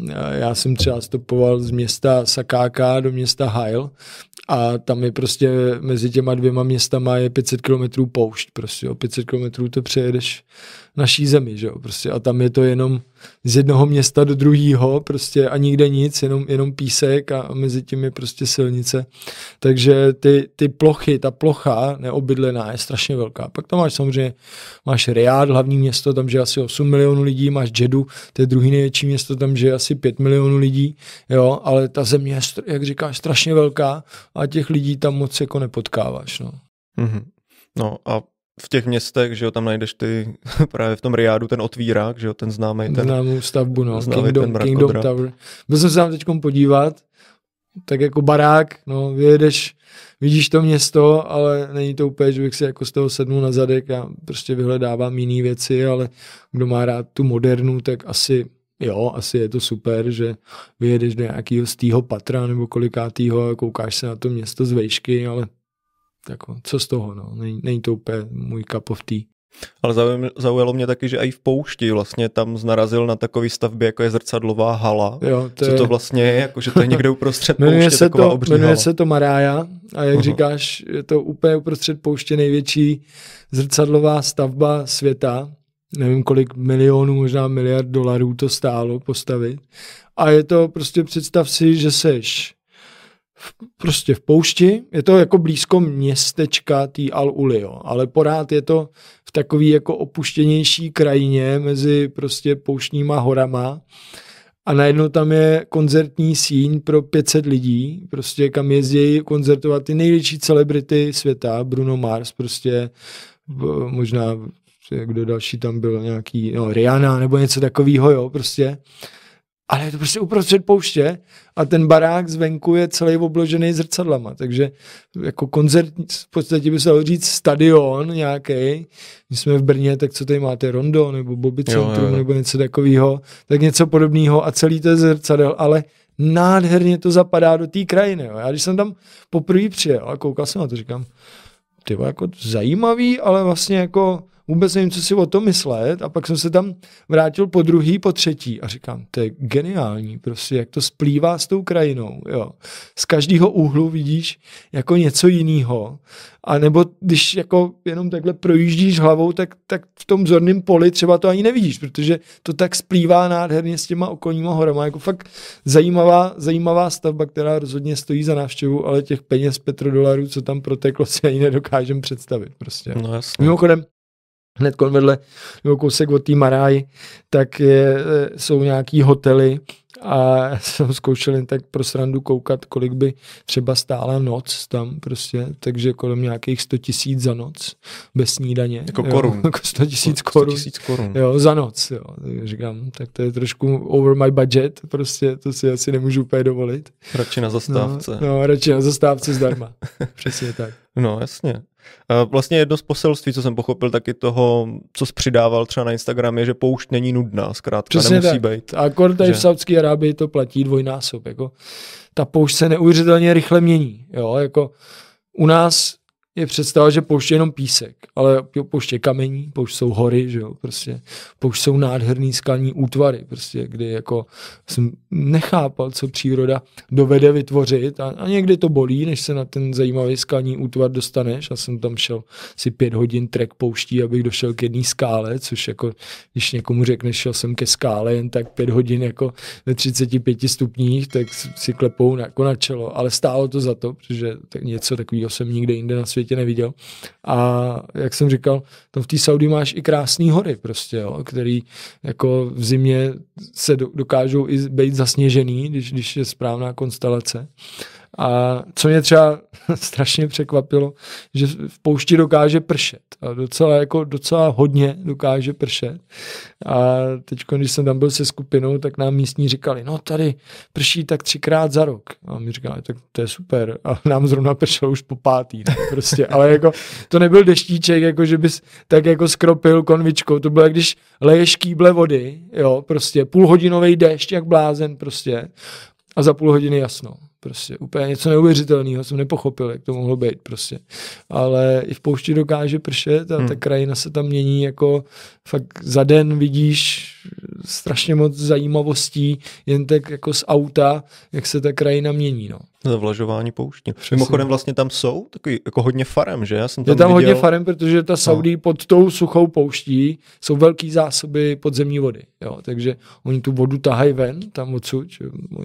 uh, já jsem třeba stopoval z města Sakáka do města Hail a tam je prostě mezi těma dvěma městama je 500 kilometrů poušť. Prostě, jo. 500 kilometrů to přejedeš naší zemi, že jo, prostě a tam je to jenom z jednoho města do druhého, prostě a nikde nic, jenom, jenom písek a, a mezi tím je prostě silnice, takže ty, ty plochy, ta plocha neobydlená je strašně velká. Pak tam máš samozřejmě, máš Riad, hlavní město, tam žije asi 8 milionů lidí, máš Jedu, to je druhý největší město, tam žije asi 5 milionů lidí, jo, ale ta země je, jak říkáš, strašně velká a těch lidí tam moc jako nepotkáváš, no. Mm-hmm. No a v těch městech, že jo, tam najdeš ty, *laughs* právě v tom Riádu ten otvírák, že jo, ten známý ten... Známou stavbu, no, Kingdom, ten Kingdom Tower. Byl jsem se tam teď podívat, tak jako barák, no, vyjedeš, vidíš to město, ale není to úplně, že bych si jako z toho sednul na zadek a prostě vyhledávám jiné věci, ale kdo má rád tu modernu, tak asi jo, asi je to super, že vyjedeš do nějakého z týho patra nebo kolikátýho a koukáš se na to město z vejšky, ale jako, co z toho, no. Není, není to úplně můj cup of tea. Ale zaujalo mě taky, že i v poušti vlastně tam narazil na takový stavbě, jako je zrcadlová hala. Jo, to Co je... to vlastně je, jako, že to je někde uprostřed *laughs* jmenuje pouště, se to, Jmenuje hala. se to Marája a jak uh-huh. říkáš, je to úplně uprostřed pouště největší zrcadlová stavba světa. Nevím kolik milionů, možná miliard dolarů to stálo postavit. A je to prostě, představ si, že seš v, prostě v poušti, je to jako blízko městečka tý Al-Uli, jo, ale pořád je to v takový jako opuštěnější krajině mezi prostě pouštníma horama. A najednou tam je koncertní síň pro 500 lidí, prostě kam jezdí koncertovat ty největší celebrity světa, Bruno Mars, prostě možná kdo další tam byl, nějaký, no, Rihanna nebo něco takového, jo, prostě ale je to prostě uprostřed pouště a ten barák zvenku je celý obložený zrcadlama, takže jako koncert, v podstatě by se dalo říct stadion nějaký. My jsme v Brně, tak co tady máte, Rondo nebo Bobby Centrum jo, jo. nebo něco takového, tak něco podobného a celý to je zrcadel, ale nádherně to zapadá do té krajiny. Jo. Já když jsem tam poprvé přijel a koukal jsem na to, říkám, ty jako zajímavý, ale vlastně jako vůbec nevím, co si o tom myslet a pak jsem se tam vrátil po druhý, po třetí a říkám, to je geniální, prostě jak to splývá s tou krajinou, jo. Z každého úhlu vidíš jako něco jiného a nebo když jako jenom takhle projíždíš hlavou, tak, tak v tom zorném poli třeba to ani nevidíš, protože to tak splývá nádherně s těma okolníma horama, jako fakt zajímavá, zajímavá stavba, která rozhodně stojí za návštěvu, ale těch peněz petrodolarů, co tam proteklo, si ani nedokážem představit prostě. No jasně. Mimochodem, hned vedle, nebo kousek od té Maráji, tak je, jsou nějaký hotely a *laughs* jsem zkoušel jen tak pro srandu koukat, kolik by třeba stála noc tam prostě, takže kolem nějakých 100 tisíc za noc, bez snídaně. Jako korun. *laughs* Jako 100 tisíc korun. korun. Jo, za noc, jo. Takže říkám, tak to je trošku over my budget, prostě to si asi nemůžu úplně dovolit. Radši na zastávce. No, no radši na zastávce zdarma. *laughs* Přesně tak. No, jasně. Vlastně jedno z poselství, co jsem pochopil taky toho, co jsi přidával třeba na Instagram, je, že poušť není nudná, zkrátka Přesně nemusí tak. být. A akor tady že... v Saudské Arábii to platí dvojnásob. Jako, ta poušť se neuvěřitelně rychle mění. Jo? Jako, u nás je představa, že poušť je jenom písek, ale poušť je kamení, poušť jsou hory, že jo, prostě. Poušť jsou nádherný skalní útvary, prostě, kdy jako jsem nechápal, co příroda dovede vytvořit a, a někdy to bolí, než se na ten zajímavý skalní útvar dostaneš. Já jsem tam šel si pět hodin trek pouští, abych došel k jedné skále, což jako, když někomu řekneš, šel jsem ke skále jen tak pět hodin jako ve 35 stupních, tak si klepou jako na čelo, ale stálo to za to, protože tak něco takového jsem nikde jinde na světě světě neviděl. A jak jsem říkal, tam v té Saudi máš i krásné hory prostě, jo, který jako v zimě se dokážou i být zasněžený, když, když je správná konstelace. A co mě třeba *laughs* strašně překvapilo, že v poušti dokáže pršet. A docela, jako docela hodně dokáže pršet. A teď, když jsem tam byl se skupinou, tak nám místní říkali, no tady prší tak třikrát za rok. A my říkali, tak to je super. A nám zrovna pršelo už po pátý. Ne? Prostě. Ale jako, to nebyl deštíček, jako že bys tak jako skropil konvičkou. To bylo, když leješ kýble vody, jo, prostě půlhodinový déšť, jak blázen prostě. A za půl hodiny jasno. Prostě úplně něco neuvěřitelného, jsem nepochopil, jak to mohlo být prostě. Ale i v poušti dokáže pršet a hmm. ta krajina se tam mění jako fakt za den vidíš strašně moc zajímavostí, jen tak jako z auta, jak se ta krajina mění, no. Zavlažování pouště. Přesně. Mimochodem vlastně tam jsou takový jako hodně farem, že? Já jsem tam Je tam viděl... hodně farem, protože ta Saudí no. pod tou suchou pouští jsou velký zásoby podzemní vody, jo. Takže oni tu vodu tahají ven, tam odsud.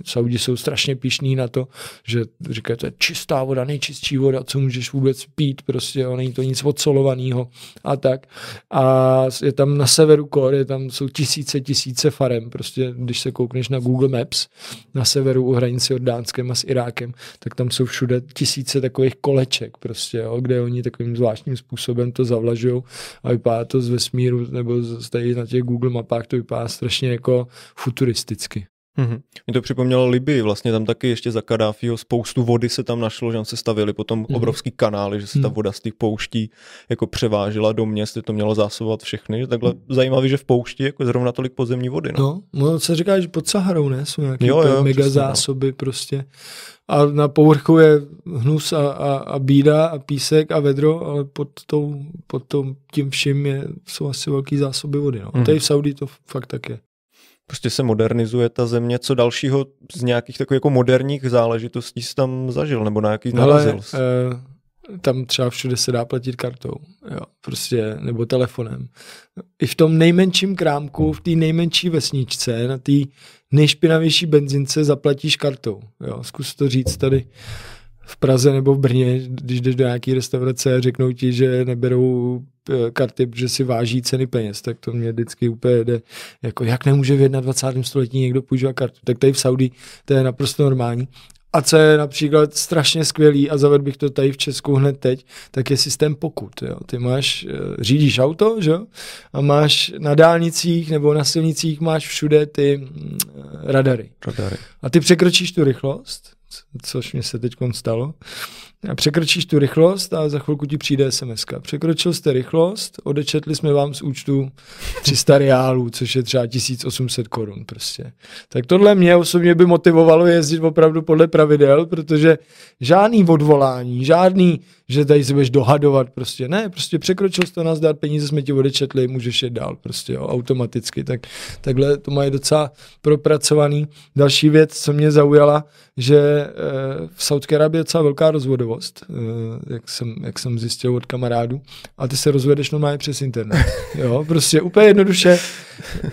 Saudi jsou strašně pišní na to, že říkají, to je čistá voda, nejčistší voda, co můžeš vůbec pít, prostě, jo, není to nic odsolovaného a tak. A je tam na severu Kor, je tam jsou tisíce, tisíce farem, prostě když se koukneš na Google Maps na severu u hranice Jordánskem a s Irákem, tak tam jsou všude tisíce takových koleček, prostě, jo, kde oni takovým zvláštním způsobem to zavlažují a vypadá to z vesmíru, nebo z, tady na těch Google mapách to vypadá strašně jako futuristicky. Mm-hmm. Mě to připomnělo Libii, vlastně tam taky ještě za Kadáfího spoustu vody se tam našlo, že se stavili potom mm-hmm. obrovský kanály, že se ta mhm. voda z těch pouští jako převážela do měst, to mělo zásobovat všechny. Takhle mm. zajímavý, že v poušti jako zrovna tolik podzemní vody. No, no, no se říká, že pod Saharou ne, jsou nějaké jo, jo, mega přesně, no. zásoby no. prostě. A na povrchu je hnus a, a, a bída a písek a vedro, ale pod, tou, pod tom, tím vším je, jsou asi velký zásoby vody. No. Mm. Tady v Saudii to fakt tak je prostě se modernizuje ta země. Co dalšího z nějakých takových jako moderních záležitostí jsi tam zažil, nebo na jaký narazil? Ale, uh, tam třeba všude se dá platit kartou, jo, prostě, nebo telefonem. I v tom nejmenším krámku, v té nejmenší vesničce, na té nejšpinavější benzince zaplatíš kartou, jo, zkus to říct tady v Praze nebo v Brně, když jdeš do nějaké restaurace a řeknou ti, že neberou eh, karty, protože si váží ceny peněz, tak to mě vždycky úplně jde, jako jak nemůže v 21. století někdo používat kartu. Tak tady v Saudi to je naprosto normální. A co je například strašně skvělý a zavedl bych to tady v Česku hned teď, tak je systém pokut. Jo. Ty máš, eh, řídíš auto, že? A máš na dálnicích nebo na silnicích máš všude ty mm, radary. radary. A ty překročíš tu rychlost, což mě se teď stalo, a překročíš tu rychlost a za chvilku ti přijde SMS. Překročil jste rychlost, odečetli jsme vám z účtu 300 reálů, což je třeba 1800 korun prostě. Tak tohle mě osobně by motivovalo jezdit opravdu podle pravidel, protože žádný odvolání, žádný, že tady se budeš dohadovat, prostě ne, prostě překročil jsi to na zdar, peníze jsme ti odečetli, můžeš jít dál, prostě jo, automaticky. Tak, takhle to mají docela propracovaný. Další věc, co mě zaujala, že e, v Saudské Arabii je docela velká rozvodovost, e, jak, jsem, jak jsem zjistil od kamarádů, a ty se rozvedeš normálně přes internet. Jo, prostě úplně jednoduše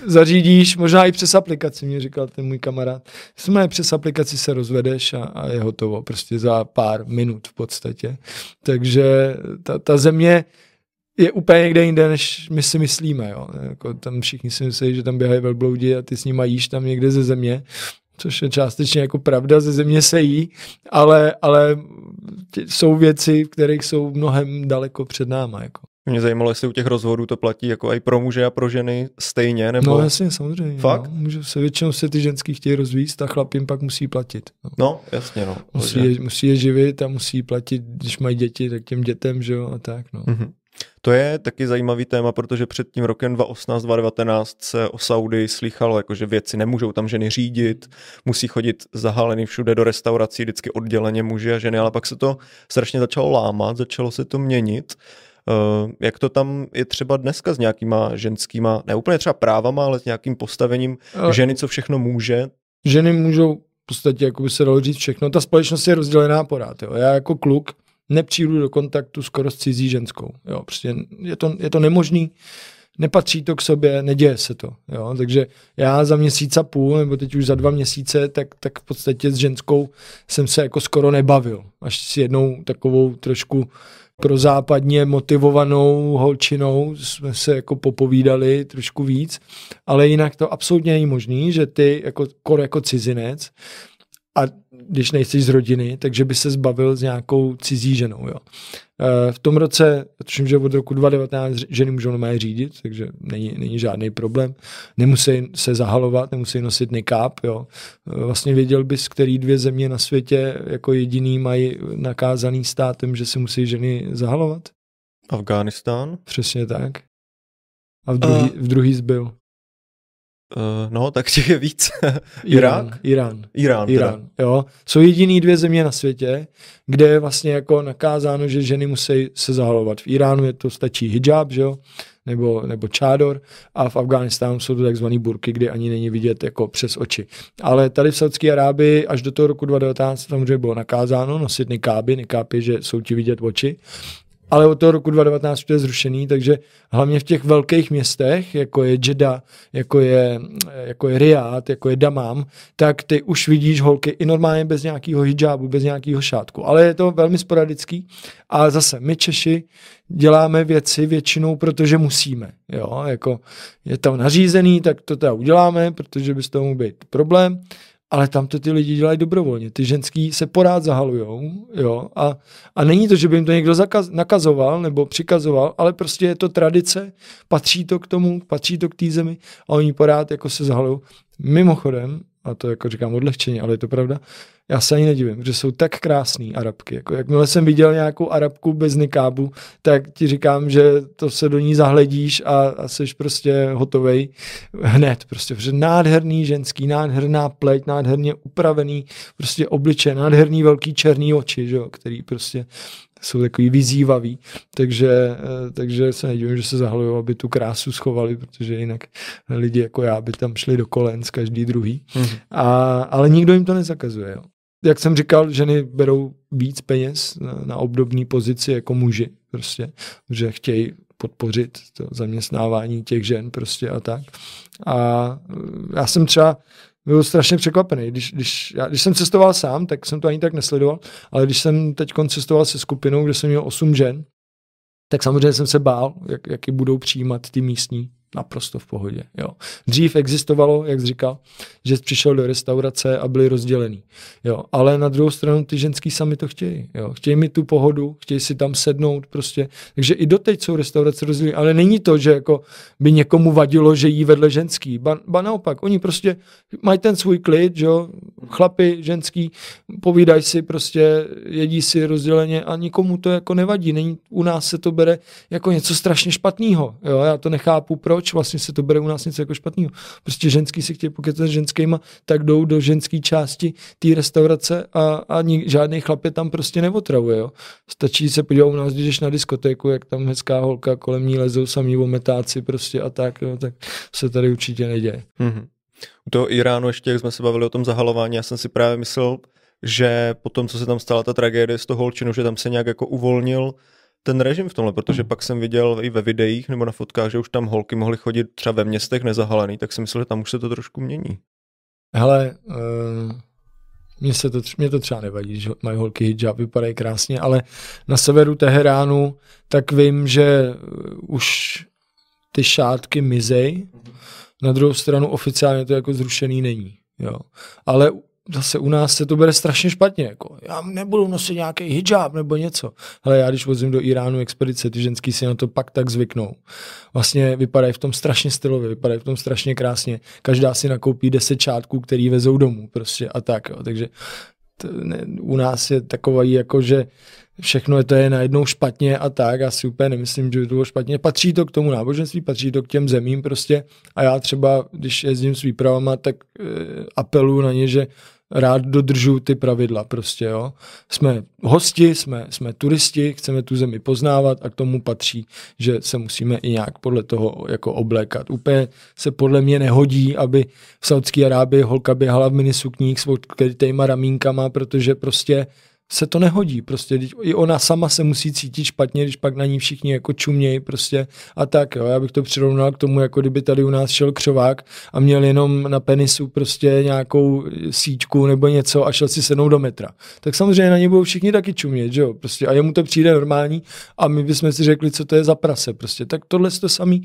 zařídíš, možná i přes aplikaci, mě říkal ten můj kamarád. Jsme přes aplikaci se rozvedeš a, a je hotovo, prostě za pár minut v podstatě. Takže ta, ta země je úplně někde jinde, než my si myslíme. Jo. Jako tam všichni si myslí, že tam běhají velbloudi a ty s nimi jíš tam někde ze země, což je částečně jako pravda, ze země se jí, ale, ale jsou věci, v kterých jsou mnohem daleko před náma. Jako. Mě zajímalo, jestli u těch rozvodů to platí jako i pro muže a pro ženy stejně, nebo... No jasně, samozřejmě. Fakt? No. Může se většinou se ty ženský chtějí rozvíjet a chlap jim pak musí platit. No, no jasně, no. Musí je, musí je živit a musí platit, když mají děti, tak těm dětem, že jo, a tak, no. Mm-hmm. To je taky zajímavý téma, protože před tím rokem 2018-2019 se o Saudi slýchalo, jako že věci nemůžou tam ženy řídit, musí chodit zahálený všude do restaurací, vždycky odděleně muži a ženy, ale pak se to strašně začalo lámat, začalo se to měnit. Uh, jak to tam je třeba dneska s nějakýma ženskýma, ne úplně třeba právama, ale s nějakým postavením ale ženy, co všechno může? Ženy můžou v podstatě, jako by se dalo říct všechno. Ta společnost je rozdělená pořád. Jo. Já jako kluk nepřijdu do kontaktu skoro s cizí ženskou. Jo. Prostě je to, je to nemožný, nepatří to k sobě, neděje se to. Jo. Takže já za měsíc a půl, nebo teď už za dva měsíce, tak, tak v podstatě s ženskou jsem se jako skoro nebavil. Až s jednou takovou trošku pro západně motivovanou holčinou jsme se jako popovídali trošku víc, ale jinak to absolutně není možný, že ty jako, jako cizinec a když nejsi z rodiny, takže by se zbavil s nějakou cizí ženou. Jo. E, v tom roce, tuším, že od roku 2019 ženy můžou normálně řídit, takže není, není žádný problém. Nemusí se zahalovat, nemusí nosit nikáb. Jo. E, vlastně věděl bys, který dvě země na světě jako jediný mají nakázaný státem, že se musí ženy zahalovat? Afghánistán. Přesně tak. A v druhý, uh. v druhý zbyl. Uh, no, tak těch je víc. *laughs* Irák? Irán. Irán. Irán, jo. Jsou jediný dvě země na světě, kde je vlastně jako nakázáno, že ženy musí se zahalovat. V Iránu je to stačí hijab, že jo, nebo, nebo čádor a v Afghánistánu jsou to takzvané burky, kde ani není vidět jako přes oči. Ale tady v Saudské Arábii až do toho roku 2019 samozřejmě bylo nakázáno nosit nikáby, nikáby, že jsou ti vidět oči ale od toho roku 2019 to je zrušený, takže hlavně v těch velkých městech, jako je Jeddah, jako je, jako je Riyadh, jako je Damam, tak ty už vidíš holky i normálně bez nějakého hijabu, bez nějakého šátku. Ale je to velmi sporadický a zase my Češi děláme věci většinou, protože musíme. Jo? Jako je to nařízený, tak to teda uděláme, protože by z toho mohl být problém ale tam to ty lidi dělají dobrovolně. Ty ženský se porád zahalujou, jo, a, a není to, že by jim to někdo zakaz, nakazoval nebo přikazoval, ale prostě je to tradice, patří to k tomu, patří to k té zemi a oni porád jako se zahalují. Mimochodem, a to jako říkám odlehčeně, ale je to pravda, já se ani nedivím, že jsou tak krásný arabky. Jako jakmile jsem viděl nějakou arabku bez nikábu, tak ti říkám, že to se do ní zahledíš a, a jsi prostě hotovej hned. Prostě, protože nádherný ženský, nádherná pleť, nádherně upravený prostě obliče, nádherný velký černý oči, že jo, který prostě jsou takový vyzývavý, takže, eh, takže se nedivím, že se zahalují, aby tu krásu schovali, protože jinak lidi jako já by tam šli do kolen z každý druhý. Mm. A, ale nikdo jim to nezakazuje. Jo. Jak jsem říkal, ženy berou víc peněz na, na obdobné pozici jako muži prostě, že chtějí podpořit to zaměstnávání těch žen prostě a tak. A já jsem třeba byl strašně překvapený. Když, když, já, když jsem cestoval sám, tak jsem to ani tak nesledoval, ale když jsem teď cestoval se skupinou, kde jsem měl osm žen, tak samozřejmě jsem se bál, jak, jak budou přijímat ty místní naprosto v pohodě. Jo. Dřív existovalo, jak jsi říkal, že jsi přišel do restaurace a byli rozdělený. Jo. Ale na druhou stranu ty ženský sami to chtějí. Jo. Chtějí mi tu pohodu, chtějí si tam sednout prostě. Takže i doteď jsou restaurace rozdělené. Ale není to, že jako by někomu vadilo, že jí vedle ženský. Ba, ba naopak, oni prostě mají ten svůj klid, jo. Chlapi, ženský, povídají si prostě, jedí si rozděleně a nikomu to jako nevadí. Není, u nás se to bere jako něco strašně špatného. Jo. Já to nechápu, proč proč vlastně se to bere u nás něco jako špatného. Prostě ženský si chtějí pokecat s ženskýma, tak jdou do ženské části té restaurace a, a ní, žádný chlap je tam prostě neotravuje. Jo. Stačí se podívat u nás, když jdeš na diskotéku, jak tam hezká holka, kolem ní lezou samý ometáci prostě a tak, jo, tak se tady určitě neděje. Mm-hmm. U toho Iránu ještě, jak jsme se bavili o tom zahalování, já jsem si právě myslel, že potom, co se tam stala ta tragédie z toho holčinu, že tam se nějak jako uvolnil ten režim v tomhle, protože hmm. pak jsem viděl i ve videích nebo na fotkách, že už tam holky mohly chodit třeba ve městech nezahalený, tak si myslel, že tam už se to trošku mění. Hele, uh, mně, se to, mě to třeba nevadí, že mají holky hijab, vypadají krásně, ale na severu Teheránu tak vím, že eh, už ty šátky mizej, na druhou stranu oficiálně to jako zrušený není. Jo. Ale zase u nás se to bere strašně špatně. Jako, já nebudu nosit nějaký hijab nebo něco. Ale já když vozím do Iránu expedice, ty ženský si na to pak tak zvyknou. Vlastně vypadají v tom strašně stylově, vypadají v tom strašně krásně. Každá si nakoupí deset čátků, který vezou domů prostě a tak. Jo. Takže to, ne, u nás je takový jako, že všechno je to je najednou špatně a tak. Já si úplně nemyslím, že by to bylo špatně. Patří to k tomu náboženství, patří to k těm zemím prostě. A já třeba, když jezdím s výpravama, tak e, apeluju na ně, že rád dodržuju ty pravidla prostě, jo. Jsme hosti, jsme, jsme turisti, chceme tu zemi poznávat a k tomu patří, že se musíme i nějak podle toho jako oblékat. Úplně se podle mě nehodí, aby v Saudské Arábii holka běhala v minisukních s odkrytýma ramínkama, protože prostě se to nehodí. Prostě i ona sama se musí cítit špatně, když pak na ní všichni jako čumějí prostě a tak. Jo. Já bych to přirovnal k tomu, jako kdyby tady u nás šel křovák a měl jenom na penisu prostě nějakou síťku nebo něco a šel si sednout do metra. Tak samozřejmě na něj budou všichni taky čumět, že jo. Prostě a jemu to přijde normální a my bychom si řekli, co to je za prase. Prostě. Tak tohle to samý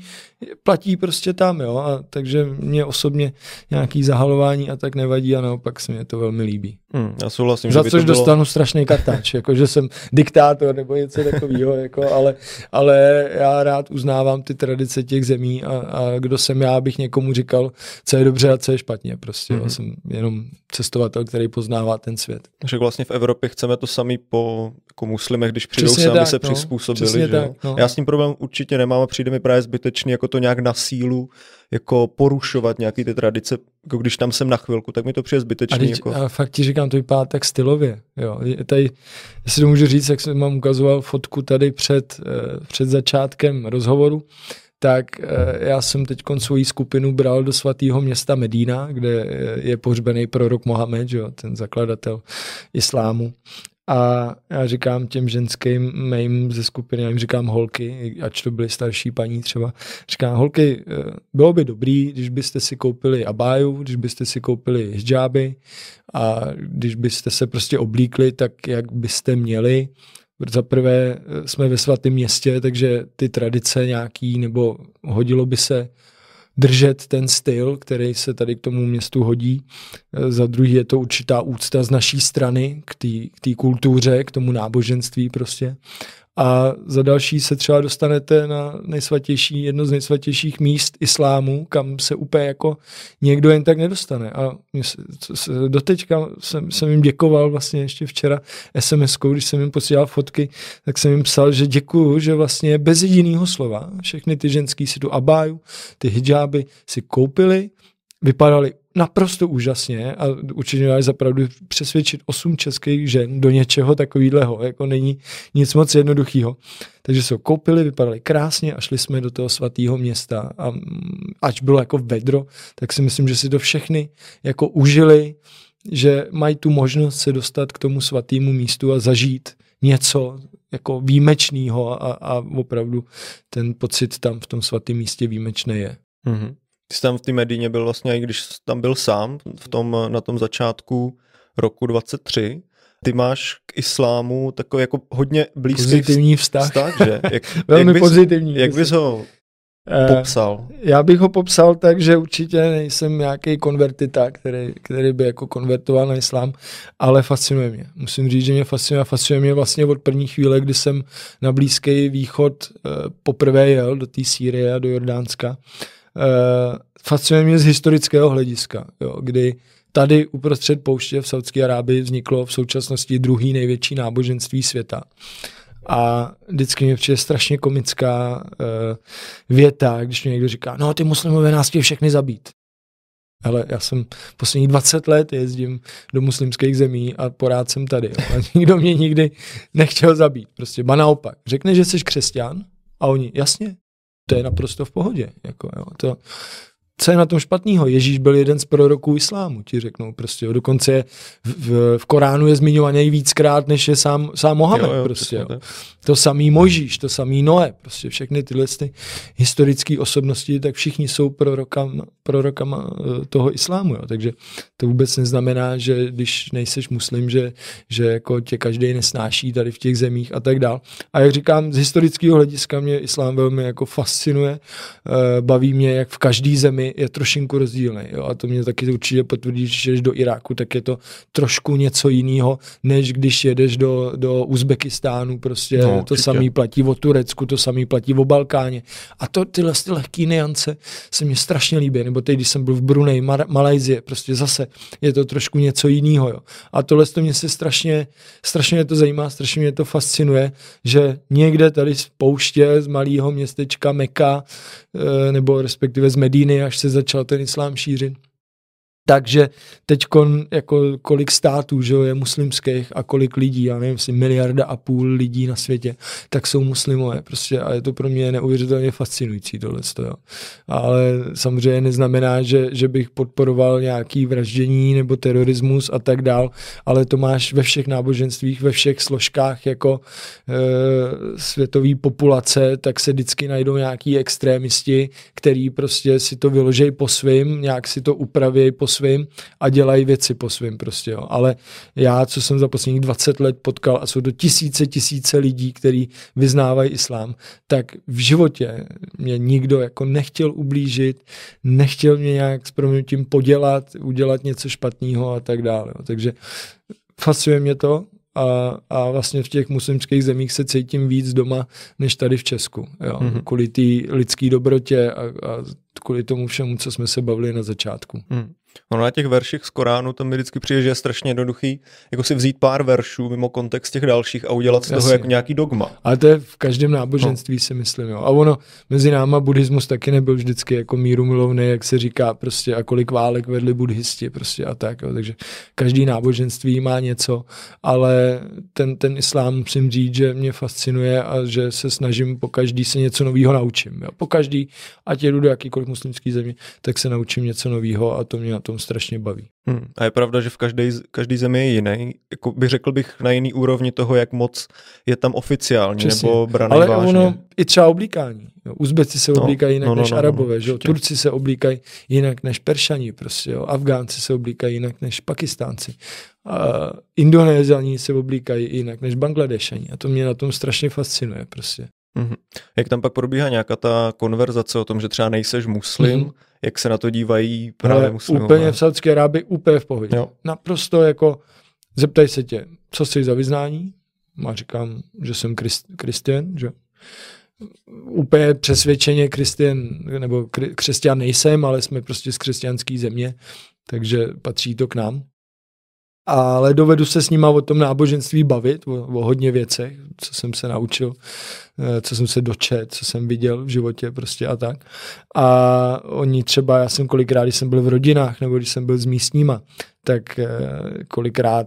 platí prostě tam, jo. A takže mě osobně nějaký zahalování a tak nevadí a naopak se mě to velmi líbí. Hmm, já souhlasím, Za že což to bylo... dostanu strašný kartáč, *laughs* jako že jsem diktátor nebo něco takového, jako, ale, ale já rád uznávám ty tradice těch zemí a, a kdo jsem já, abych někomu říkal, co je dobře a co je špatně. Prostě mm-hmm. jsem jenom cestovatel, který poznává ten svět. Takže vlastně v Evropě chceme to sami po jako muslimech, když přijdou sami tak, se no, přizpůsobili. Že? Tak, no. Já s tím problém určitě nemám a přijde mi právě zbytečný jako to nějak na sílu jako porušovat nějaký ty tradice, jako když tam jsem na chvilku, tak mi to přijde zbytečný. A, teď, jako... a fakt ti říkám, to vypadá tak stylově. Jo. Tady, jestli to můžu říct, jak jsem vám ukazoval fotku tady před, eh, před začátkem rozhovoru, tak eh, já jsem teď svoji skupinu bral do svatého města Medína, kde je pohřbený prorok Mohamed, jo, ten zakladatel islámu. A já říkám těm ženským mým ze skupiny, já jim říkám holky, ač to byly starší paní třeba, říkám holky, eh, bylo by dobrý, když byste si koupili abáju, když byste si koupili hijáby a když byste se prostě oblíkli tak, jak byste měli. Za prvé eh, jsme ve svatém městě, takže ty tradice nějaký, nebo hodilo by se držet ten styl, který se tady k tomu městu hodí. E, za druhý je to určitá úcta z naší strany k té kultuře, k tomu náboženství prostě a za další se třeba dostanete na nejsvatější, jedno z nejsvatějších míst islámu, kam se úplně jako někdo jen tak nedostane. A doteďka jsem, jsem jim děkoval vlastně ještě včera sms když jsem jim posílal fotky, tak jsem jim psal, že děkuju, že vlastně bez jediného slova všechny ty ženský si tu abáju, ty hijáby si koupili, vypadali naprosto úžasně a určitě máš zapravdu přesvědčit osm českých žen do něčeho takového, jako není nic moc jednoduchého. Takže se ho koupili, vypadali krásně a šli jsme do toho svatého města a ač bylo jako vedro, tak si myslím, že si to všechny jako užili, že mají tu možnost se dostat k tomu svatému místu a zažít něco jako výjimečného a, a opravdu ten pocit tam v tom svatém místě výjimečný je. Mm-hmm. Ty jsi tam v té Medíně byl vlastně, i když tam byl sám v tom, na tom začátku roku 23, ty máš k islámu takový jako hodně blízký pozitivní vztah. vztah že? *laughs* Jak, Velmi jak bys, pozitivní. Jak bys ho Eh, popsal? Já bych ho popsal tak, že určitě nejsem nějaký konvertita, který, který by jako konvertoval na islám, ale fascinuje mě. Musím říct, že mě fascinuje. Fascinuje mě vlastně od první chvíle, kdy jsem na Blízký východ uh, poprvé jel do té Sýrie a do Jordánska. Uh, fascinuje mě z historického hlediska, jo, kdy tady uprostřed pouště v Saudské Arábii vzniklo v současnosti druhý největší náboženství světa. A vždycky mě přijde strašně komická uh, věta, když mě někdo říká, no ty muslimové nás chtějí všechny zabít. Ale já jsem posledních 20 let jezdím do muslimských zemí a porád jsem tady. A nikdo mě nikdy nechtěl zabít. Prostě ba naopak. Řekne, že jsi křesťan a oni, jasně, to je naprosto v pohodě. Jako, jo. To, co je na tom špatného? Ježíš byl jeden z proroků islámu, ti řeknou prostě. Jo. Dokonce je v, v, v Koránu je zmiňovaný víckrát, než je sám, sám Mohamed. Jo, jo, prostě, jo. To samý Mojžíš, to samý Noé, prostě všechny tyhle ty historické osobnosti, tak všichni jsou prorokama, prorokama eh, toho islámu. Jo. Takže to vůbec neznamená, že když nejseš muslim, že, že jako tě každý nesnáší tady v těch zemích a tak dál. A jak říkám, z historického hlediska mě islám velmi jako fascinuje. Eh, baví mě, jak v každé zemi je trošinku rozdílný. Jo? A to mě taky určitě potvrdí, že jdeš do Iráku, tak je to trošku něco jiného, než když jedeš do, do Uzbekistánu. Prostě no, to samý platí o Turecku, to samý platí o Balkáně. A to tyhle ty lehké niance se mi strašně líbí. Nebo teď, když jsem byl v Brunei, Mar- Malajzie, prostě zase je to trošku něco jiného. Jo? A tohle to mě se strašně, strašně mě to zajímá, strašně mě to fascinuje, že někde tady z pouště, z malého městečka Meka, nebo respektive z Medíny až se začal ten islám šířit, takže teď jako kolik států že je muslimských a kolik lidí, já nevím, si miliarda a půl lidí na světě, tak jsou muslimové prostě a je to pro mě neuvěřitelně fascinující tohle. Jo. Ale samozřejmě neznamená, že, že bych podporoval nějaký vraždění nebo terorismus a tak dál, ale to máš ve všech náboženstvích, ve všech složkách jako e, světové populace, tak se vždycky najdou nějaký extrémisti, který prostě si to vyložej po svým, nějak si to upraví po svým a dělají věci po svým prostě, jo. Ale já, co jsem za posledních 20 let potkal a jsou to tisíce, tisíce lidí, kteří vyznávají islám, tak v životě mě nikdo jako nechtěl ublížit, nechtěl mě nějak s proměnutím podělat, udělat něco špatného a tak dále. Jo. Takže fascinuje mě to a, a vlastně v těch muslimských zemích se cítím víc doma, než tady v Česku. Jo. Mm-hmm. Kvůli té lidské dobrotě a, a kvůli tomu všemu, co jsme se bavili na začátku. Mm. Ono na těch verších z Koránu to mi vždycky přijde, že je strašně jednoduchý, jako si vzít pár veršů mimo kontext těch dalších a udělat z Jasně. toho jako nějaký dogma. Ale to je v každém náboženství no. si myslím. Jo. A ono mezi náma buddhismus taky nebyl vždycky jako míru milovný, jak se říká, prostě a kolik válek vedli buddhisti prostě a tak. Jo. Takže každý náboženství má něco, ale ten, ten islám musím říct, že mě fascinuje a že se snažím po každý se něco nového naučím. Jo. Po každý, ať jedu do jakýkoliv muslimský země, tak se naučím něco nového a to mě na tom strašně baví. Hmm. A je pravda, že v každé, každý zemi je jiný. Jako bych řekl bych na jiný úrovni toho, jak moc je tam oficiálně Přesně. nebo braný Ale vážně. ono i třeba oblíkání. Uzbeci se no, oblíkají jinak no, no, než no, no, Arabové, no, že? Turci se oblíkají jinak než Peršani, prostě, jo. Afgánci se oblíkají jinak než Pakistánci. A Indonézani se oblíkají jinak než Bangladešani. A to mě na tom strašně fascinuje. Prostě. Mm-hmm. Jak tam pak probíhá nějaká ta konverzace o tom, že třeba nejseš muslim, mm-hmm. Jak se na to dívají právě Ale muslimové? Úplně v Saudské Arábii, úplně v pohodě. Jo. Naprosto jako, zeptaj se tě, co jsi za vyznání? A říkám, že jsem kristian, že úplně přesvědčeně kristian, nebo křesťan nejsem, ale jsme prostě z křesťanské země, takže patří to k nám ale dovedu se s nima o tom náboženství bavit, o, o hodně věcech, co jsem se naučil, eh, co jsem se dočet, co jsem viděl v životě prostě a tak. A oni třeba, já jsem kolikrát, když jsem byl v rodinách nebo když jsem byl s místníma, tak eh, kolikrát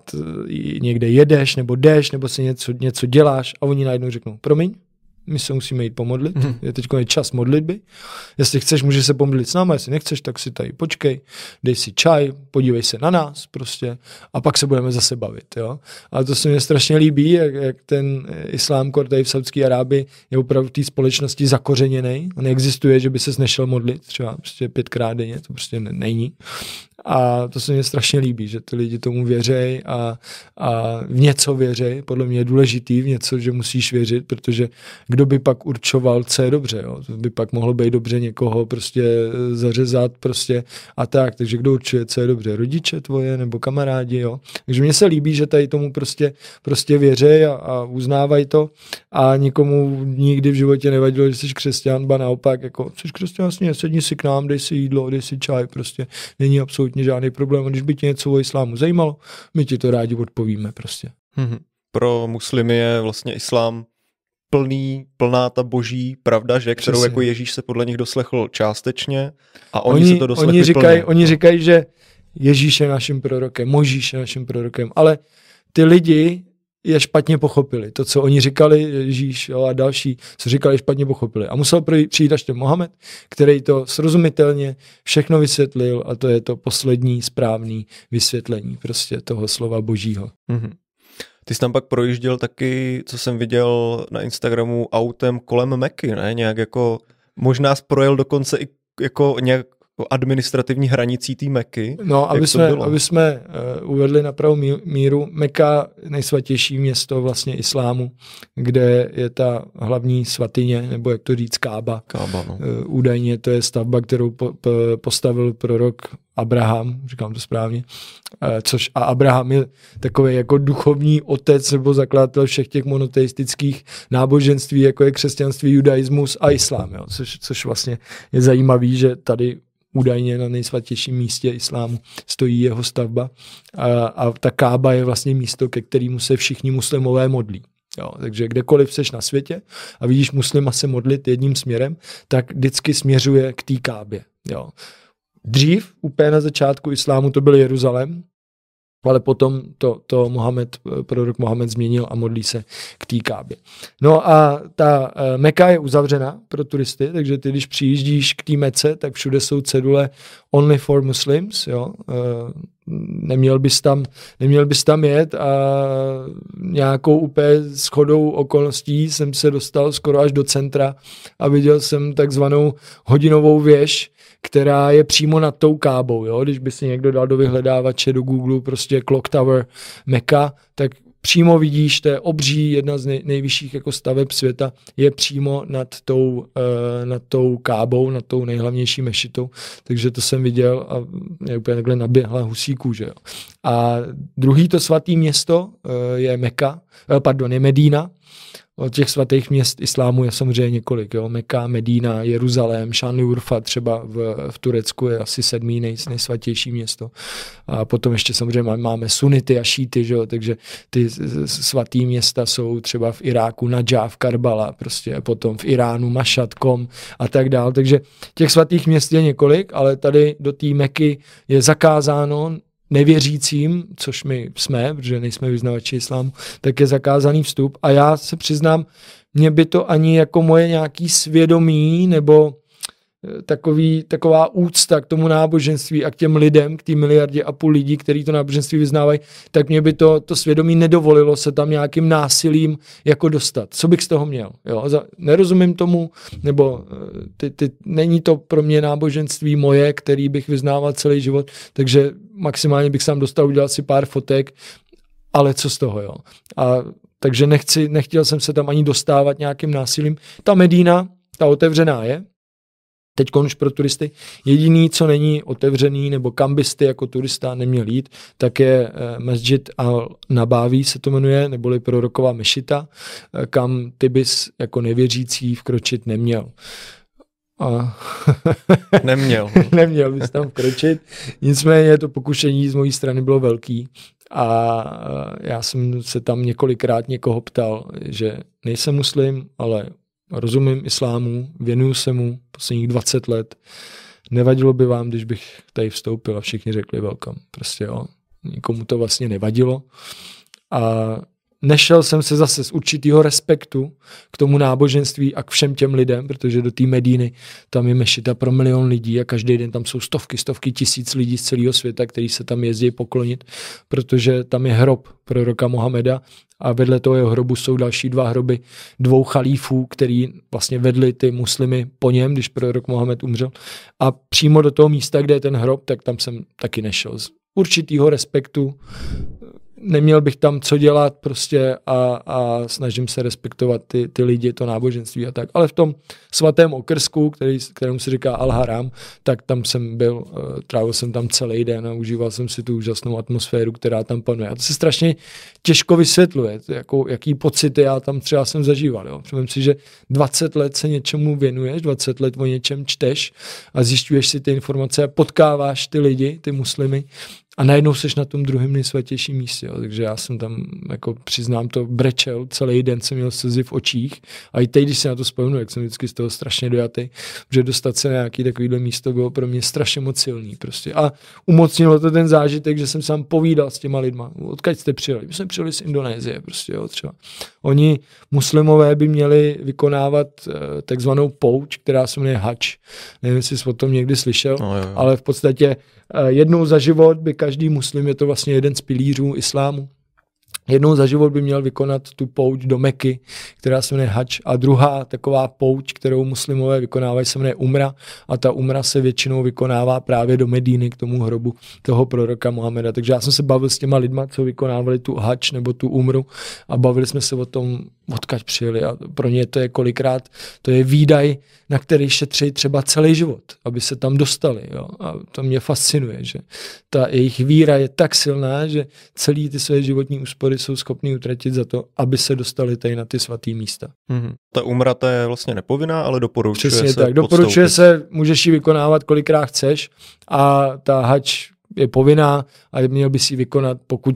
někde jedeš nebo jdeš nebo si něco, něco děláš a oni najednou řeknou, promiň, my se musíme jít pomodlit, mm. je teď je čas modlitby. Jestli chceš, můžeš se pomodlit s námi, jestli nechceš, tak si tady počkej, dej si čaj, podívej se na nás prostě a pak se budeme zase bavit. Jo? A to se mi strašně líbí, jak, jak ten islám tady v Saudské Arábii je opravdu v té společnosti zakořeněný. Neexistuje, že by se nešel modlit třeba prostě pětkrát denně, to prostě není. A to se mi strašně líbí, že ty lidi tomu věří a, a v něco věří. Podle mě je důležitý v něco, že musíš věřit, protože kdo by pak určoval, co je dobře. Jo? To by pak mohlo být dobře někoho prostě zařezat prostě a tak. Takže kdo určuje, co je dobře? Rodiče tvoje nebo kamarádi, jo? Takže mně se líbí, že tady tomu prostě, prostě věří a, a uznávají to a nikomu nikdy v životě nevadilo, že jsi křesťan, ba naopak, jako jsi křesťan, sedni si k nám, dej si jídlo, dej si čaj, prostě není absolutně žádný problém. A když by tě něco o islámu zajímalo, my ti to rádi odpovíme prostě. Mm-hmm. Pro muslimy je vlastně islám plný, plná ta boží pravda, že, kterou Přesně. jako Ježíš se podle nich doslechl částečně a oni, oni se to doslechli oni říkají, Oni říkají, že Ježíš je naším prorokem, Možíš je naším prorokem, ale ty lidi je špatně pochopili. To, co oni říkali, Ježíš jo, a další, co říkali, špatně pochopili. A musel přijít až ten Mohamed, který to srozumitelně všechno vysvětlil a to je to poslední správný vysvětlení prostě toho slova božího. Mm-hmm. Ty jsi tam pak projížděl taky, co jsem viděl na Instagramu, autem kolem Meky, ne? Nějak jako, možná projel dokonce i jako nějak administrativní hranicí té Meky. No, aby jsme, aby jsme uh, uvedli na pravou míru, Meka nejsvatější město vlastně islámu, kde je ta hlavní svatyně, nebo jak to říct, Kába. Kába no. uh, údajně to je stavba, kterou po, po, postavil prorok Abraham, říkám to správně, uh, což a Abraham je takový jako duchovní otec nebo zakladatel všech těch monoteistických náboženství, jako je křesťanství, judaismus a islám, jo, což, což vlastně je zajímavý, že tady údajně na nejsvatějším místě islámu stojí jeho stavba a, a ta kába je vlastně místo, ke kterému se všichni muslimové modlí. Jo, takže kdekoliv seš na světě a vidíš muslima se modlit jedním směrem, tak vždycky směřuje k té kábě. Jo. Dřív, úplně na začátku islámu, to byl Jeruzalém, ale potom to, to Mohamed, prorok Mohamed změnil a modlí se k té kábě. No a ta uh, Meka je uzavřena pro turisty, takže ty, když přijíždíš k té Mece, tak všude jsou cedule only for Muslims, jo. Uh, neměl bys tam, neměl bys tam jet a nějakou úplně schodou okolností jsem se dostal skoro až do centra a viděl jsem takzvanou hodinovou věž, která je přímo nad tou kábou. Jo? Když by si někdo dal do vyhledávače do Google prostě Clock Tower Mecca, tak přímo vidíš, to je obří, jedna z nej, nejvyšších jako staveb světa, je přímo nad tou, uh, nad tou kábou, nad tou nejhlavnější mešitou, takže to jsem viděl a je úplně takhle naběhla husíků, že jo. A druhý to svatý město uh, je Meka, uh, pardon, je Medína, těch svatých měst islámu je samozřejmě několik. Jo? Meka, Medína, Jeruzalém, Šánli Urfa třeba v, v Turecku je asi sedmý nej, nejsvatější město. A potom ještě samozřejmě máme sunity a šíty, že jo? takže ty svatý města jsou třeba v Iráku Najaf, Karbala, prostě potom v Iránu Mašad, Kom a tak dál. Takže těch svatých měst je několik, ale tady do té Meky je zakázáno nevěřícím, což my jsme, protože nejsme vyznavači islámu, tak je zakázaný vstup. A já se přiznám, mě by to ani jako moje nějaký svědomí nebo takový, taková úcta k tomu náboženství a k těm lidem, k té miliardě a půl lidí, kteří to náboženství vyznávají, tak mě by to, to svědomí nedovolilo se tam nějakým násilím jako dostat. Co bych z toho měl? Jo? Nerozumím tomu, nebo eh, ty, ty, není to pro mě náboženství moje, který bych vyznával celý život, takže maximálně bych sám dostal udělat si pár fotek, ale co z toho, jo? A takže nechci, nechtěl jsem se tam ani dostávat nějakým násilím. Ta Medína, ta otevřená je, teď už pro turisty. Jediný, co není otevřený, nebo kam byste jako turista neměl jít, tak je eh, Masjid al-Nabawi se to jmenuje, neboli proroková mešita, eh, kam ty bys jako nevěřící vkročit neměl. A *laughs* neměl. neměl bys tam vkročit. Nicméně to pokušení z mojí strany bylo velký a eh, já jsem se tam několikrát někoho ptal, že nejsem muslim, ale rozumím islámu, věnuju se mu posledních 20 let. Nevadilo by vám, když bych tady vstoupil a všichni řekli welcome. Prostě jo, nikomu to vlastně nevadilo. A nešel jsem se zase z určitého respektu k tomu náboženství a k všem těm lidem, protože do té Medíny tam je mešita pro milion lidí a každý den tam jsou stovky, stovky tisíc lidí z celého světa, kteří se tam jezdí poklonit, protože tam je hrob proroka Mohameda a vedle toho jeho hrobu jsou další dva hroby dvou chalífů, který vlastně vedli ty muslimy po něm, když prorok Mohamed umřel. A přímo do toho místa, kde je ten hrob, tak tam jsem taky nešel. Z určitýho respektu neměl bych tam co dělat prostě a, a snažím se respektovat ty, ty lidi, to náboženství a tak. Ale v tom svatém okrsku, který, kterému se říká Al-Haram, tak tam jsem byl, eh, trávil jsem tam celý den a užíval jsem si tu úžasnou atmosféru, která tam panuje. A to se strašně těžko vysvětluje, jako, jaký pocity já tam třeba jsem zažíval. Jo. Myslím si, že 20 let se něčemu věnuješ, 20 let o něčem čteš a zjišťuješ si ty informace a potkáváš ty lidi, ty muslimy a najednou seš na tom druhém nejsvatějším místě. Jo. Takže já jsem tam, jako přiznám to, brečel, celý den jsem měl slzy v očích. A i teď, když se na to vzpomenu, jak jsem vždycky z toho strašně dojatý, že dostat se na nějaký takovýhle místo bylo pro mě strašně moc silný. Prostě. A umocnilo to ten zážitek, že jsem sám povídal s těma lidma. Odkud jste přijeli? My jsme přijeli z Indonésie. Prostě, jo, třeba. Oni, muslimové, by měli vykonávat uh, takzvanou pouč, která se jmenuje hač. Nevím, jestli jsi o tom někdy slyšel, no, jo, jo. ale v podstatě uh, jednou za život by každý muslim, je to vlastně jeden z pilířů islámu, Jednou za život by měl vykonat tu pouť do Meky, která se jmenuje Hač. A druhá taková pouť, kterou muslimové vykonávají, se jmenuje Umra. A ta Umra se většinou vykonává právě do Medíny, k tomu hrobu toho proroka Mohameda. Takže já jsem se bavil s těma lidma, co vykonávali tu Hač nebo tu Umru a bavili jsme se o tom, odkaď přijeli. A pro ně to je kolikrát, to je výdaj, na který šetří třeba celý život, aby se tam dostali. Jo? A to mě fascinuje, že ta jejich víra je tak silná, že celý ty své životní úspory jsou schopni utratit za to, aby se dostali tady na ty svatý místa. Mm-hmm. Ta umrata je vlastně nepovinná, ale doporučuje Přesně se tak, doporučuje se, můžeš ji vykonávat kolikrát chceš a ta hač je povinná a měl by si ji vykonat, pokud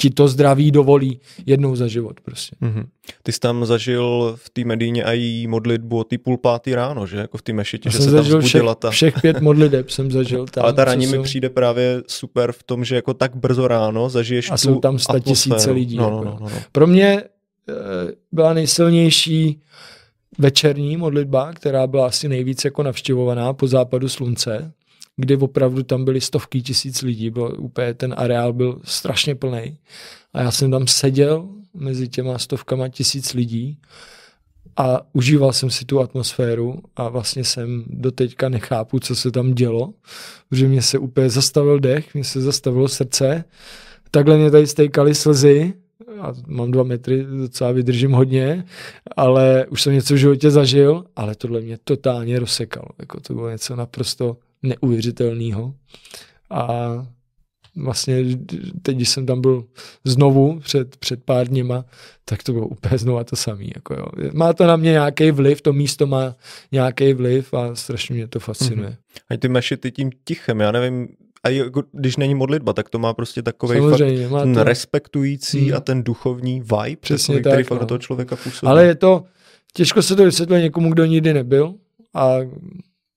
ti to zdraví dovolí jednou za život prostě. Mm-hmm. Ty jsi tam zažil v té Medíně a její modlitbu o ty půl pátý ráno, že? Jako v té mešitě, že se tam vzbudila ta... Všech pět modliteb jsem zažil *laughs* tam. Ale ta raní mi jsou... přijde právě super v tom, že jako tak brzo ráno zažiješ A tu jsou tam sta tisíce lidí. No, no, jako. no, no, no. Pro mě e, byla nejsilnější večerní modlitba, která byla asi nejvíc jako navštěvovaná po západu slunce, kdy opravdu tam byly stovky tisíc lidí, bylo úplně, ten areál byl strašně plný. A já jsem tam seděl mezi těma stovkama tisíc lidí a užíval jsem si tu atmosféru a vlastně jsem doteďka nechápu, co se tam dělo, protože mě se úplně zastavil dech, mě se zastavilo srdce, takhle mě tady stejkaly slzy, a mám dva metry, docela vydržím hodně, ale už jsem něco v životě zažil, ale tohle mě totálně rozsekalo. Jako to bylo něco naprosto neuvěřitelného. A vlastně teď, když jsem tam byl znovu před, před pár dněma, tak to bylo úplně znovu to samé. Jako jo. Má to na mě nějaký vliv, to místo má nějaký vliv a strašně mě to fascinuje. Mm-hmm. A ty mešity tím tichem, já nevím, a jako, když není modlitba, tak to má prostě takový fakt ten to... respektující hmm. a ten duchovní vibe, Přesně takový, tak, který no. fakt do toho člověka působí. Ale je to, těžko se to vysvětluje někomu, kdo nikdy nebyl a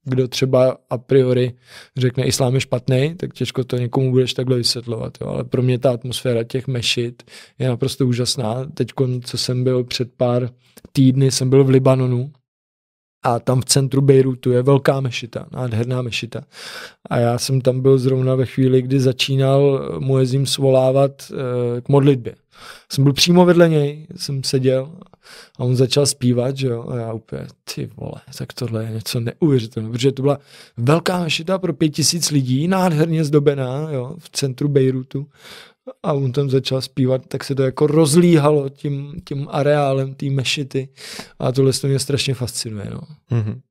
kdo třeba a priori řekne islám je špatný, tak těžko to někomu budeš takhle vysvětlovat. Jo. Ale pro mě ta atmosféra těch mešit je naprosto úžasná. Teď, co jsem byl před pár týdny, jsem byl v Libanonu a tam v centru Bejrutu je velká mešita, nádherná mešita. A já jsem tam byl zrovna ve chvíli, kdy začínal muezím svolávat e, k modlitbě. Jsem byl přímo vedle něj, jsem seděl a on začal zpívat, že jo, a já úplně, ty vole, tak tohle je něco neuvěřitelného, protože to byla velká mešita pro pět tisíc lidí, nádherně zdobená, jo, v centru Bejrutu a on tam začal zpívat, tak se to jako rozlíhalo tím, tím areálem té mešity a tohle to mě strašně fascinuje. No. Mm-hmm.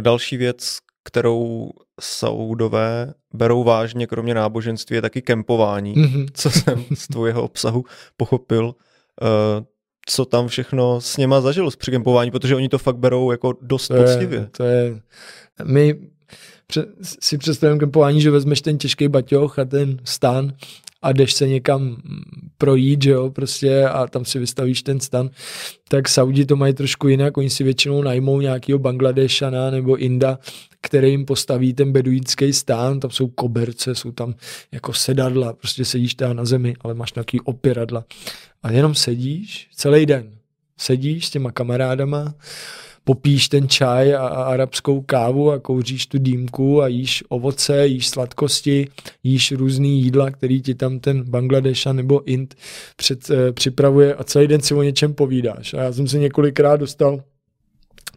Další věc, kterou Saudové berou vážně, kromě náboženství, je taky kempování, mm-hmm. co jsem *laughs* z tvého obsahu pochopil. Uh, co tam všechno s něma zažilo z překempování, protože oni to fakt berou jako dost to poctivě. Je, to je, my si představujeme kempování, že vezmeš ten těžký baťoch a ten stán a jdeš se někam projít, že jo, prostě a tam si vystavíš ten stan, tak Saudi to mají trošku jinak, oni si většinou najmou nějakého Bangladešana nebo Inda, který jim postaví ten beduínský stán, tam jsou koberce, jsou tam jako sedadla, prostě sedíš tam na zemi, ale máš nějaký opěradla. A jenom sedíš celý den. Sedíš s těma kamarádama, popíš ten čaj a, a arabskou kávu a kouříš tu dýmku a jíš ovoce, jíš sladkosti, jíš různý jídla, který ti tam ten Bangladeša nebo Ind před, eh, připravuje a celý den si o něčem povídáš. A já jsem se několikrát dostal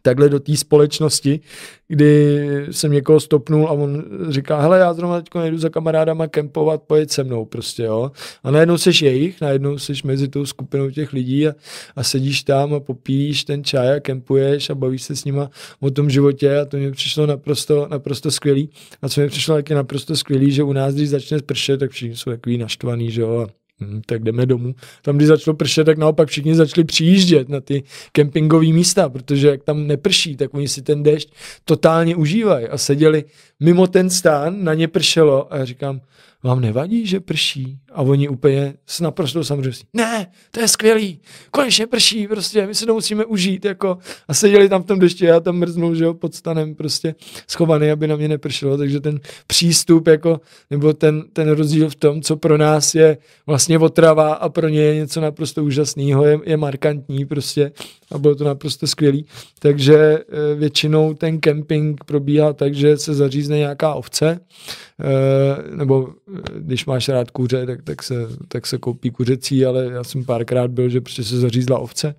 takhle do té společnosti, kdy jsem někoho stopnul a on říká, hele, já zrovna teď nejdu za kamarádama kempovat, pojď se mnou prostě, jo. A najednou seš jejich, najednou seš mezi tou skupinou těch lidí a, a sedíš tam a popíš ten čaj a kempuješ a bavíš se s nima o tom životě a to mi přišlo naprosto, naprosto skvělý. A co mi přišlo taky naprosto skvělý, že u nás, když začne pršet, tak všichni jsou takový naštvaný, že jo, Hmm, tak jdeme domů. Tam, když začalo pršet, tak naopak všichni začali přijíždět na ty kempingové místa, protože jak tam neprší, tak oni si ten déšť totálně užívají a seděli mimo ten stán, na ně pršelo a já říkám, vám nevadí, že prší? A oni úplně s naprosto samozřejmě, ne, to je skvělý, konečně prší, prostě, my si to musíme užít, jako, a seděli tam v tom dešti, já tam mrznul, že jo, pod stanem, prostě schovaný, aby na mě nepršelo, takže ten přístup, jako, nebo ten, ten rozdíl v tom, co pro nás je vlastně otrava a pro ně je něco naprosto úžasného, je, je markantní, prostě, a bylo to naprosto skvělý, takže e, většinou ten kemping probíhá tak, že se zařízne nějaká ovce, e, nebo e, když máš rád kuře, tak tak se, tak se koupí kuřecí, ale já jsem párkrát byl, že prostě se zařízla ovce.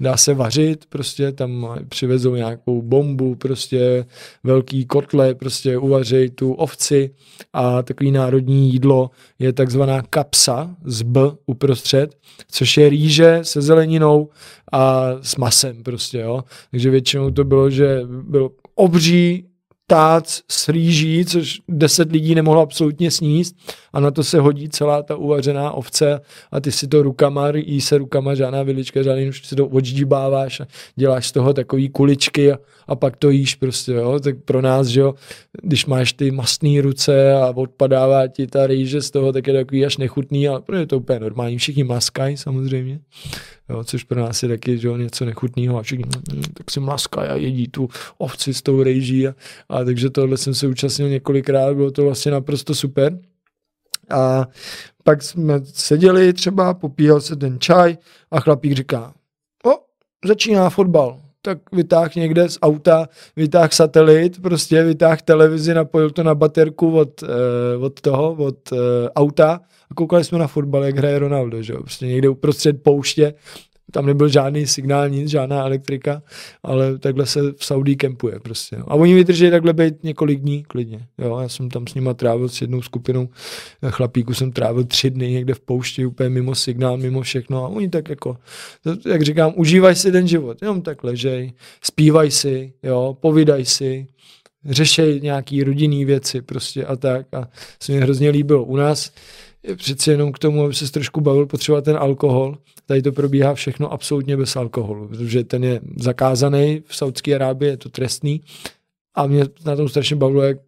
Dá se vařit, prostě tam přivezou nějakou bombu, prostě velký kotle, prostě uvařej tu ovci a takový národní jídlo je takzvaná kapsa z B uprostřed, což je rýže se zeleninou a s masem prostě, jo. Takže většinou to bylo, že byl obří tác s rýží, což deset lidí nemohlo absolutně sníst. A na to se hodí celá ta uvařená ovce a ty si to rukama, jí se rukama, žádná vilička, žádný už si to odždíbáváš a děláš z toho takový kuličky a, a pak to jíš prostě, jo, tak pro nás, že jo, když máš ty mastné ruce a odpadává ti ta rýže z toho, tak je takový až nechutný, ale je to úplně normální, všichni maskají samozřejmě jo, což pro nás je taky že, něco nechutného. A všichni mm, tak si mlaskají a jedí tu ovci s tou rejží a, a takže tohle jsem se účastnil několikrát, bylo to vlastně naprosto super. A pak jsme seděli třeba, popíhal se ten čaj a chlapík říká, o, začíná fotbal, tak vytáh někde z auta, vytáh satelit, prostě vytáh televizi, napojil to na baterku od, uh, od toho, od uh, auta a koukali jsme na fotbal, jak hraje Ronaldo, že jo, prostě někde uprostřed pouště, tam nebyl žádný signál, nic, žádná elektrika, ale takhle se v Saudí kempuje prostě. A oni vydrží takhle být několik dní klidně. Jo, já jsem tam s nima trávil s jednou skupinou chlapíků, jsem trávil tři dny někde v poušti, úplně mimo signál, mimo všechno a oni tak jako, jak říkám, užívaj si ten život, jenom tak ležej, zpívaj si, jo, povídaj si, řešej nějaký rodinný věci prostě a tak a se mi hrozně líbilo. U nás přeci jenom k tomu, aby se trošku bavil, potřeba ten alkohol. Tady to probíhá všechno absolutně bez alkoholu, protože ten je zakázaný v Saudské Arábii, je to trestný. A mě na tom strašně bavilo, jak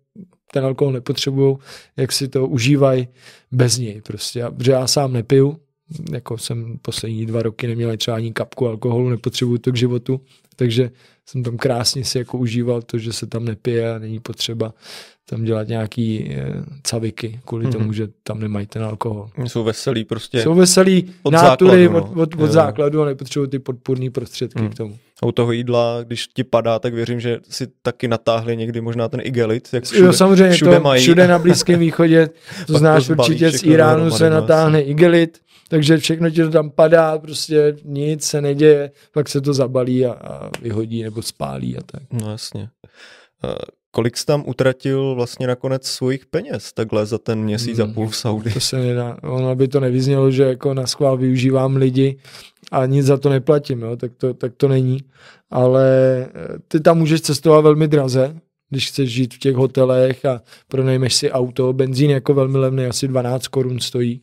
ten alkohol nepotřebují, jak si to užívají bez něj prostě. Protože já sám nepiju, jako jsem poslední dva roky neměl třeba ani kapku alkoholu, nepotřebuju to k životu, takže jsem tam krásně si jako užíval to, že se tam nepije a není potřeba tam dělat nějaký e, caviky kvůli mm-hmm. tomu, že tam nemají ten alkohol. Jsou veselí prostě. Jsou veselí od nátury základu, no. od, od, od základu a nepotřebují ty podpůrné prostředky mm. k tomu. A u toho jídla, když ti padá, tak věřím, že si taky natáhli někdy možná ten igelit, jak všude, jo, samozřejmě, všude to mají. všude na *laughs* Blízkém východě, to znáš to určitě z Iránu se natáhne igelit, takže všechno ti to tam padá, prostě nic se neděje, pak se to zabalí a, a vyhodí nebo spálí a tak. No jasně. Uh, kolik jsi tam utratil vlastně nakonec svých peněz takhle za ten měsíc hmm, a půl v Saudi? To se nedá. Ono by to nevyznělo, že jako na schvál využívám lidi a nic za to neplatím, jo? Tak, to, tak to není. Ale eh, ty tam můžeš cestovat velmi draze, když chceš žít v těch hotelech a pronajmeš si auto. Benzín jako velmi levný, asi 12 korun stojí,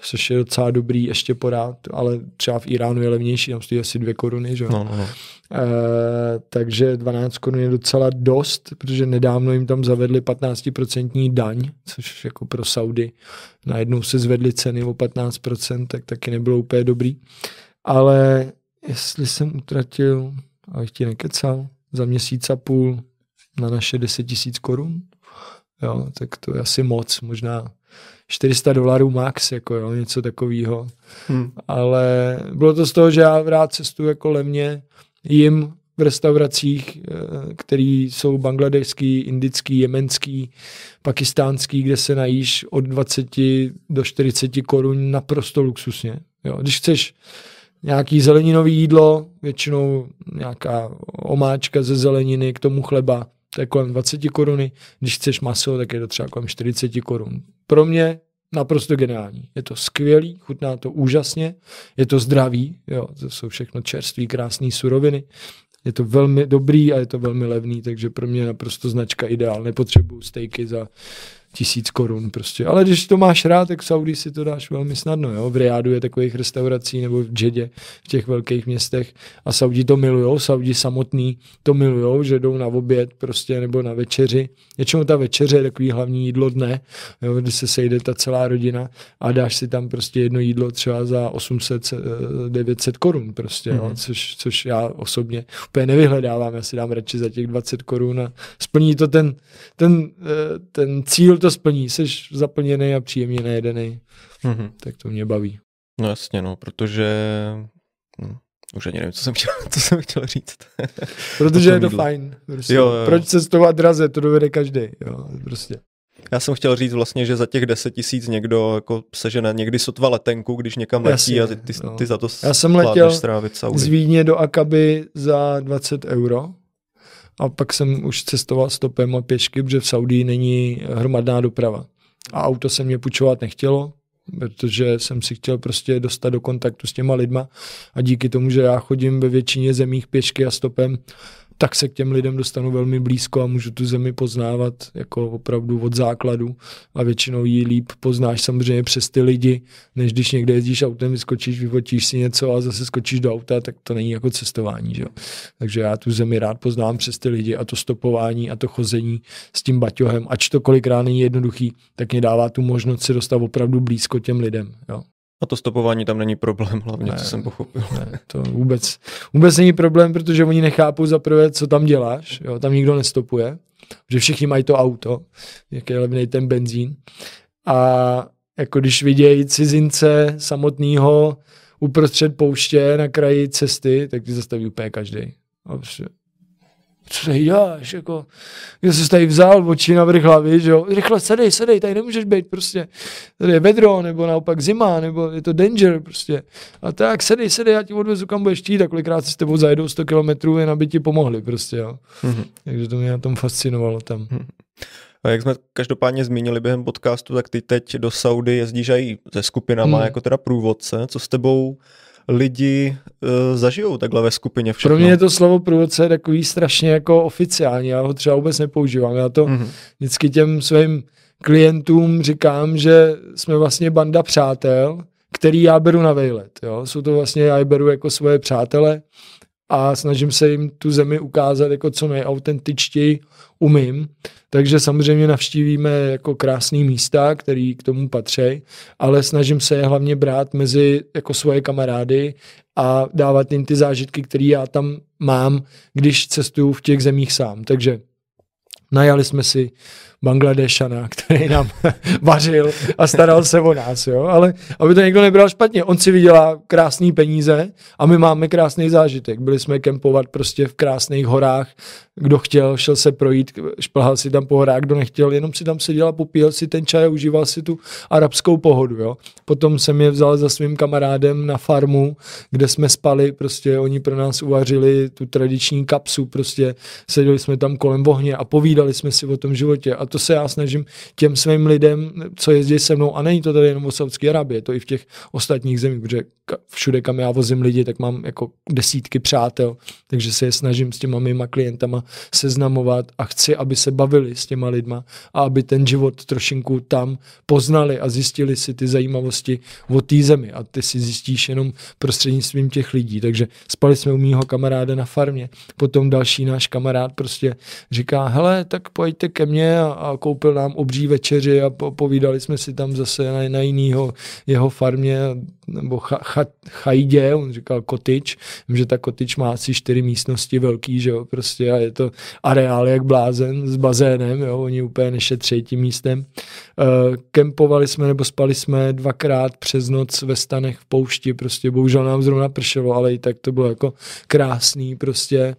což je docela dobrý ještě porád, ale třeba v Iránu je levnější, tam stojí asi 2 koruny, že? No, no, no. E, takže 12 korun je docela dost, protože nedávno jim tam zavedli 15% daň, což jako pro Saudy najednou se zvedly ceny o 15%, tak taky nebylo úplně dobrý. Ale jestli jsem utratil, abych ti nekecal, za měsíc a půl na naše 10 tisíc korun, jo, tak to je asi moc, možná 400 dolarů max, jako jo, něco takového. Hmm. Ale bylo to z toho, že já rád cestuju jako levně, jim v restauracích, eh, který jsou bangladešský, indický, jemenský, pakistánský, kde se najíš od 20 do 40 korun naprosto luxusně. Jo. Když chceš nějaký zeleninový jídlo, většinou nějaká omáčka ze zeleniny, k tomu chleba, to je kolem 20 koruny. Když chceš maso, tak je to třeba kolem 40 korun. Pro mě naprosto geniální. Je to skvělý, chutná to úžasně, je to zdravý, jo, to jsou všechno čerství, krásné suroviny. Je to velmi dobrý a je to velmi levný, takže pro mě je naprosto značka ideál. Nepotřebuju stejky za tisíc korun prostě. Ale když to máš rád, tak v Saudii si to dáš velmi snadno. Jo? V Riádu je takových restaurací nebo v Džedě, v těch velkých městech a Saudi to milujou, Saudi samotný to milujou, že jdou na oběd prostě nebo na večeři. Většinou ta večeře je takový hlavní jídlo dne, jo? kdy se sejde ta celá rodina a dáš si tam prostě jedno jídlo třeba za 800, 900 korun prostě, mm-hmm. jo? Mhm. Což, což já osobně úplně nevyhledávám, já si dám radši za těch 20 korun a splní to ten, ten, eh, ten cíl to splní, jsi zaplněný a příjemně najedený, mm-hmm. tak to mě baví. No jasně, no, protože hm, už ani nevím, co jsem chtěl, co jsem chtěl říct. *laughs* Protože je to fajn. Prostě. Jo, jo. Proč cestovat draze, to dovede každý. Jo, prostě. Já jsem chtěl říct vlastně, že za těch 10 tisíc někdo jako sežene někdy sotva letenku, když někam letí Jasně, a ty, ty, ty za to Já jsem letěl z Vídně do Akaby za 20 euro a pak jsem už cestoval stopem a pěšky, protože v Saudii není hromadná doprava. A auto se mě půjčovat nechtělo, protože jsem si chtěl prostě dostat do kontaktu s těma lidma a díky tomu, že já chodím ve většině zemích pěšky a stopem, tak se k těm lidem dostanu velmi blízko a můžu tu zemi poznávat jako opravdu od základu a většinou ji líp poznáš samozřejmě přes ty lidi, než když někde jezdíš autem, vyskočíš, vyfotíš si něco a zase skočíš do auta, tak to není jako cestování. Že? Takže já tu zemi rád poznám přes ty lidi a to stopování a to chození s tím baťohem, ač to kolikrát není jednoduchý, tak mě dává tu možnost se dostat opravdu blízko těm lidem. Jo. A to stopování tam není problém, hlavně, ne, co jsem pochopil. Ne, to vůbec, vůbec není problém, protože oni nechápou za prvé, co tam děláš, jo, tam nikdo nestopuje, že všichni mají to auto, jak je levný ten benzín. A jako když vidějí cizince samotného uprostřed pouště na kraji cesty, tak ty zastaví úplně každý. Co tady děláš, jako, kdo jsi tady vzal, oči na vrch hlavy, že jo, rychle sedej, sedej, tady nemůžeš být prostě, tady je vedro, nebo naopak zima, nebo je to danger prostě, a tak sedej, sedej, já ti odvezu kam budeš chtít a kolikrát si s tebou zajedou 100 kilometrů, jen aby ti pomohli prostě, jo. Mm-hmm. Takže to mě na tom fascinovalo tam. Mm-hmm. A jak jsme každopádně zmínili během podcastu, tak ty teď do Saudy jezdíš i se skupinama mm. jako teda průvodce, co s tebou lidi uh, zažijou takhle ve skupině všechno. Pro mě je to slovo průvodce takový strašně jako oficiální, já ho třeba vůbec nepoužívám. Já to mm-hmm. vždycky těm svým klientům říkám, že jsme vlastně banda přátel, který já beru na vejlet. Jo? Jsou to vlastně, já je beru jako svoje přátele a snažím se jim tu zemi ukázat jako co nejautentičtěji umím. Takže samozřejmě navštívíme jako krásné místa, které k tomu patří, ale snažím se je hlavně brát mezi jako svoje kamarády a dávat jim ty zážitky, které já tam mám, když cestuju v těch zemích sám. Takže najali jsme si Bangladešana, který nám *laughs* vařil a staral se o nás, jo? ale aby to někdo nebral špatně, on si vydělá krásné peníze a my máme krásný zážitek. Byli jsme kempovat prostě v krásných horách, kdo chtěl, šel se projít, šplhal si tam po horách, kdo nechtěl, jenom si tam seděl a popíjel si ten čaj a užíval si tu arabskou pohodu. Jo? Potom jsem je vzal za svým kamarádem na farmu, kde jsme spali, prostě oni pro nás uvařili tu tradiční kapsu, prostě seděli jsme tam kolem ohně a povídali jsme si o tom životě a to se já snažím těm svým lidem, co jezdí se mnou, a není to tady jenom o Saudské Arabie, to i v těch ostatních zemích, protože všude, kam já vozím lidi, tak mám jako desítky přátel, takže se je snažím s těma mýma klientama seznamovat a chci, aby se bavili s těma lidma a aby ten život trošinku tam poznali a zjistili si ty zajímavosti o té zemi a ty si zjistíš jenom prostřednictvím těch lidí. Takže spali jsme u mýho kamaráda na farmě, potom další náš kamarád prostě říká, hele, tak pojďte ke mně a koupil nám obří večeři a po, povídali jsme si tam zase na, na jinýho jeho farmě nebo cha, cha, chajdě, on říkal kotič, vím, že ta kotič má asi čtyři místnosti velký, že jo, prostě a je to areál jak blázen s bazénem, jo, oni úplně nešetří tím místem. Uh, kempovali jsme nebo spali jsme dvakrát přes noc ve stanech v poušti, prostě bohužel nám zrovna pršelo, ale i tak to bylo jako krásný prostě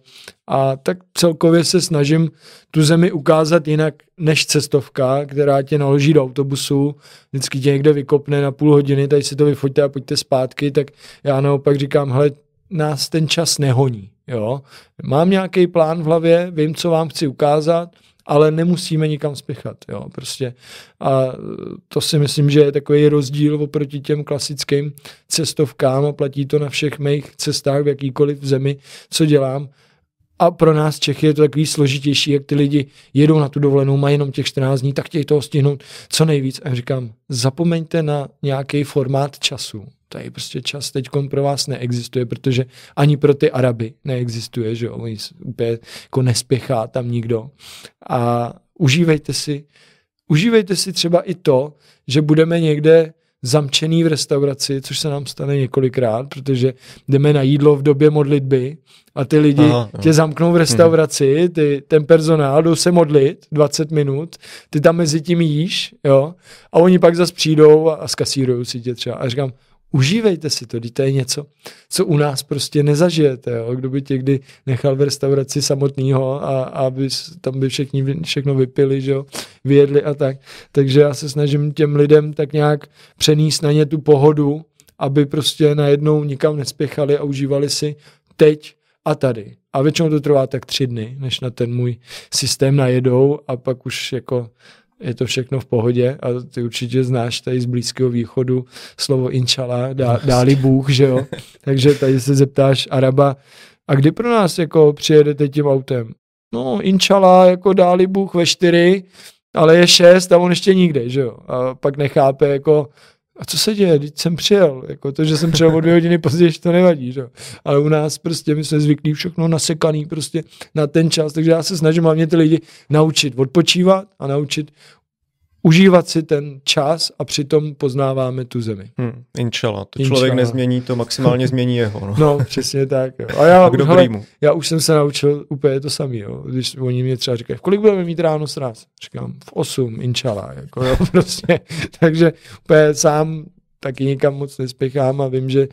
a tak celkově se snažím tu zemi ukázat jinak než cestovka, která tě naloží do autobusu, vždycky tě někde vykopne na půl hodiny, tady si to vyfoťte a pojďte zpátky, tak já naopak říkám, hele, nás ten čas nehoní. Jo? Mám nějaký plán v hlavě, vím, co vám chci ukázat, ale nemusíme nikam spěchat. Jo, prostě. A to si myslím, že je takový rozdíl oproti těm klasickým cestovkám a platí to na všech mých cestách v jakýkoliv zemi, co dělám. A pro nás Čechy je to takový složitější, jak ty lidi jedou na tu dovolenou, mají jenom těch 14 dní, tak chtějí toho stihnout co nejvíc. A říkám, zapomeňte na nějaký formát času. Tady prostě čas teď pro vás neexistuje, protože ani pro ty Araby neexistuje, že jo, oni úplně jako nespěchá tam nikdo. A užívejte si, užívejte si třeba i to, že budeme někde zamčený v restauraci, což se nám stane několikrát, protože jdeme na jídlo v době modlitby a ty lidi Aha, tě zamknou v restauraci, ty, ten personál jdou se modlit 20 minut, ty tam mezi tím jíš, jo, a oni pak zase přijdou a, a skasírují si tě třeba. A říkám, užívejte si to, to je něco, co u nás prostě nezažijete. Jo? Kdo by tě kdy nechal v restauraci samotného a, a aby tam by všichni všechno vypili, že jo? vyjedli a tak. Takže já se snažím těm lidem tak nějak přenést na ně tu pohodu, aby prostě najednou nikam nespěchali a užívali si teď a tady. A většinou to trvá tak tři dny, než na ten můj systém najedou a pak už jako je to všechno v pohodě a ty určitě znáš tady z Blízkého východu slovo inčala, dá, dáli Bůh, že jo. *laughs* Takže tady se zeptáš Araba, a kdy pro nás jako přijedete tím autem? No, inčala, jako dáli Bůh ve čtyři, ale je šest a on ještě nikde, že jo. A pak nechápe, jako, a co se děje, když jsem přijel, jako to, že jsem přijel o dvě *laughs* hodiny později, to nevadí, že? ale u nás prostě my jsme zvyklí všechno nasekaný prostě na ten čas, takže já se snažím hlavně ty lidi naučit odpočívat a naučit užívat si ten čas a přitom poznáváme tu zemi. Hmm, inčala, to inčala. člověk nezmění, to maximálně změní jeho. No, no přesně tak. Jo. A já, a už, hele, já už jsem se naučil úplně to samé. Když oni mě třeba říkají, v kolik budeme mít ráno sraz? Říkám, v 8, inčala. Jako, jo, *laughs* prostě. Takže úplně sám taky nikam moc nespěchám a vím, že e,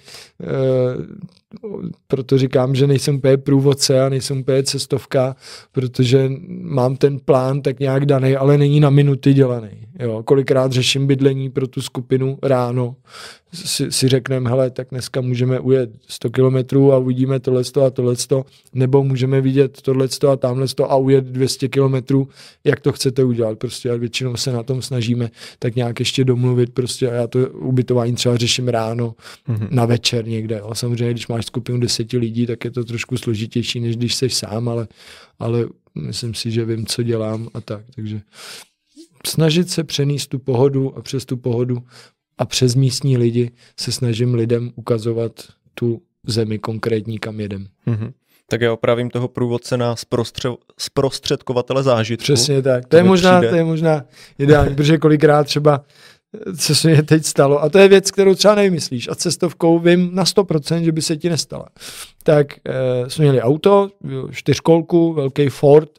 proto říkám, že nejsem úplně průvodce a nejsem úplně cestovka, protože mám ten plán tak nějak daný, ale není na minuty dělaný. Jo, kolikrát řeším bydlení pro tu skupinu ráno, si, si řekneme, hele, tak dneska můžeme ujet 100 kilometrů a uvidíme tohle a tohle, nebo můžeme vidět tohle a tamhle a ujet 200 kilometrů, jak to chcete udělat. Prostě a většinou se na tom snažíme tak nějak ještě domluvit prostě a já to ubytování třeba řeším ráno mm-hmm. na večer někde. Jo. Samozřejmě, když máš skupinu deseti lidí, tak je to trošku složitější, než když jsi sám, ale, ale myslím si, že vím, co dělám a tak. Takže snažit se přenést tu pohodu a přes tu pohodu a přes místní lidi se snažím lidem ukazovat tu zemi konkrétní, kam jedem. Mm-hmm. Tak já opravím toho průvodce na zprostře- zprostředkovatele zážitku. Přesně tak. To, je, možná, to je možná ideální, protože kolikrát třeba co se mi teď stalo. A to je věc, kterou třeba nevymyslíš. A cestovkou vím na 100%, že by se ti nestala. Tak e, jsme měli auto, čtyřkolku, velký Ford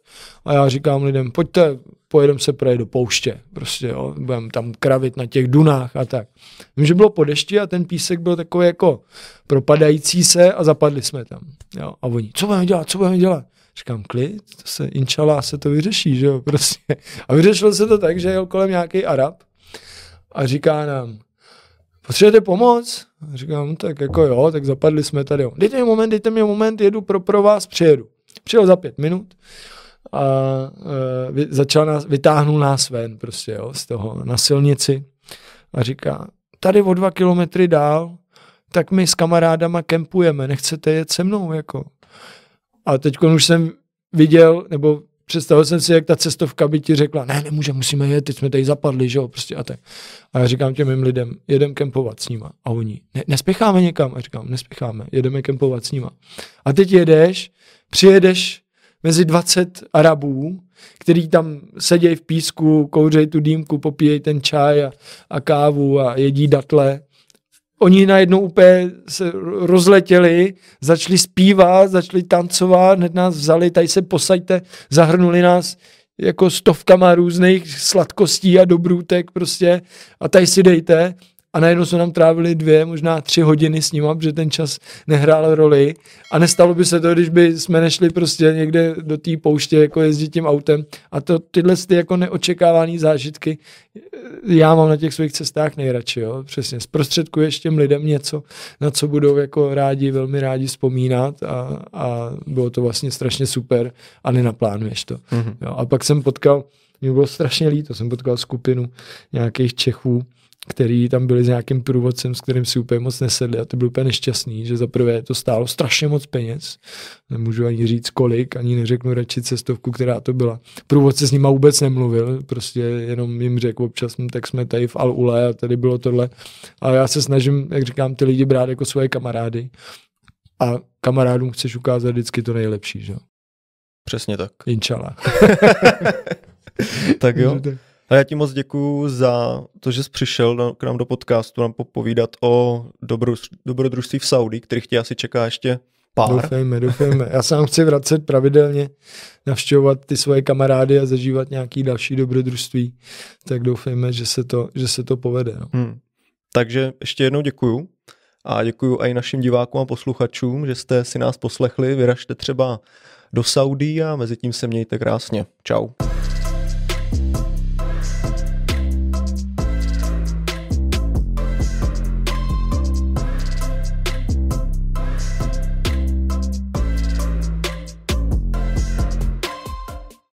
a já říkám lidem, pojďte, pojedeme se projet do pouště. Prostě, jo, budeme tam kravit na těch dunách a tak. Vím, že bylo po dešti a ten písek byl takový jako propadající se a zapadli jsme tam. Jo. A oni, co budeme dělat, co budeme dělat? Říkám, klid, to se, inčalá se to vyřeší, že jo, prostě. A vyřešilo se to tak, že jel kolem nějaký Arab a říká nám, potřebujete pomoc? A říkám, tak jako jo, tak zapadli jsme tady. Jo. Dejte mi moment, dejte mi moment, jedu pro, pro vás, přijedu. Přijel za pět minut, a uh, začal nás, vytáhnul nás ven prostě, jo, z toho, na silnici a říká, tady o dva kilometry dál, tak my s kamarádama kempujeme, nechcete jet se mnou, jako. A teď už jsem viděl, nebo představil jsem si, jak ta cestovka by ti řekla, ne, nemůže, musíme jet, teď jsme tady zapadli, že jo, prostě a tak. A já říkám těm mým lidem, jedem kempovat s nima. A oni, ne, nespěcháme někam. A říkám, nespěcháme, jedeme kempovat s nima. A teď jedeš, přijedeš mezi 20 Arabů, který tam sedějí v písku, kouřejí tu dýmku, popíjejí ten čaj a, a kávu a jedí datle. Oni najednou úplně se rozletěli, začali zpívat, začali tancovat, hned nás vzali, tady se posaďte, zahrnuli nás jako stovkama různých sladkostí a dobrůtek prostě. A tady si dejte a najednou jsme nám trávili dvě, možná tři hodiny s nima, protože ten čas nehrál roli a nestalo by se to, když by jsme nešli prostě někde do té pouště, jako jezdit tím autem a to tyhle ty jako neočekávané zážitky já mám na těch svých cestách nejradši, jo, přesně, zprostředkuješ těm lidem něco, na co budou jako rádi, velmi rádi vzpomínat a, a bylo to vlastně strašně super a nenaplánuješ to. Mm-hmm. Jo, a pak jsem potkal, mě bylo strašně líto, jsem potkal skupinu nějakých Čechů, který tam byli s nějakým průvodcem, s kterým si úplně moc nesedli a to byl úplně nešťastný, že za prvé to stálo strašně moc peněz, nemůžu ani říct kolik, ani neřeknu radši cestovku, která to byla. Průvodce s nima vůbec nemluvil, prostě jenom jim řekl občas, tak jsme tady v Al-Ule a tady bylo tohle. A já se snažím, jak říkám, ty lidi brát jako svoje kamarády a kamarádům chceš ukázat vždycky to nejlepší, že? Přesně tak. Inčala. *laughs* tak jo. *laughs* A já ti moc děkuju za to, že jsi přišel k nám do podcastu nám popovídat o dobro, dobrodružství v Saudi, kterých tě asi čeká ještě pár. Doufejme, doufejme. Já sám chci vracet pravidelně, navštěvovat ty svoje kamarády a zažívat nějaký další dobrodružství, tak doufejme, že se to, že se to povede. No. Hmm. Takže ještě jednou děkuju a děkuju i našim divákům a posluchačům, že jste si nás poslechli. Vyražte třeba do Saudí a mezi tím se mějte krásně. Čau.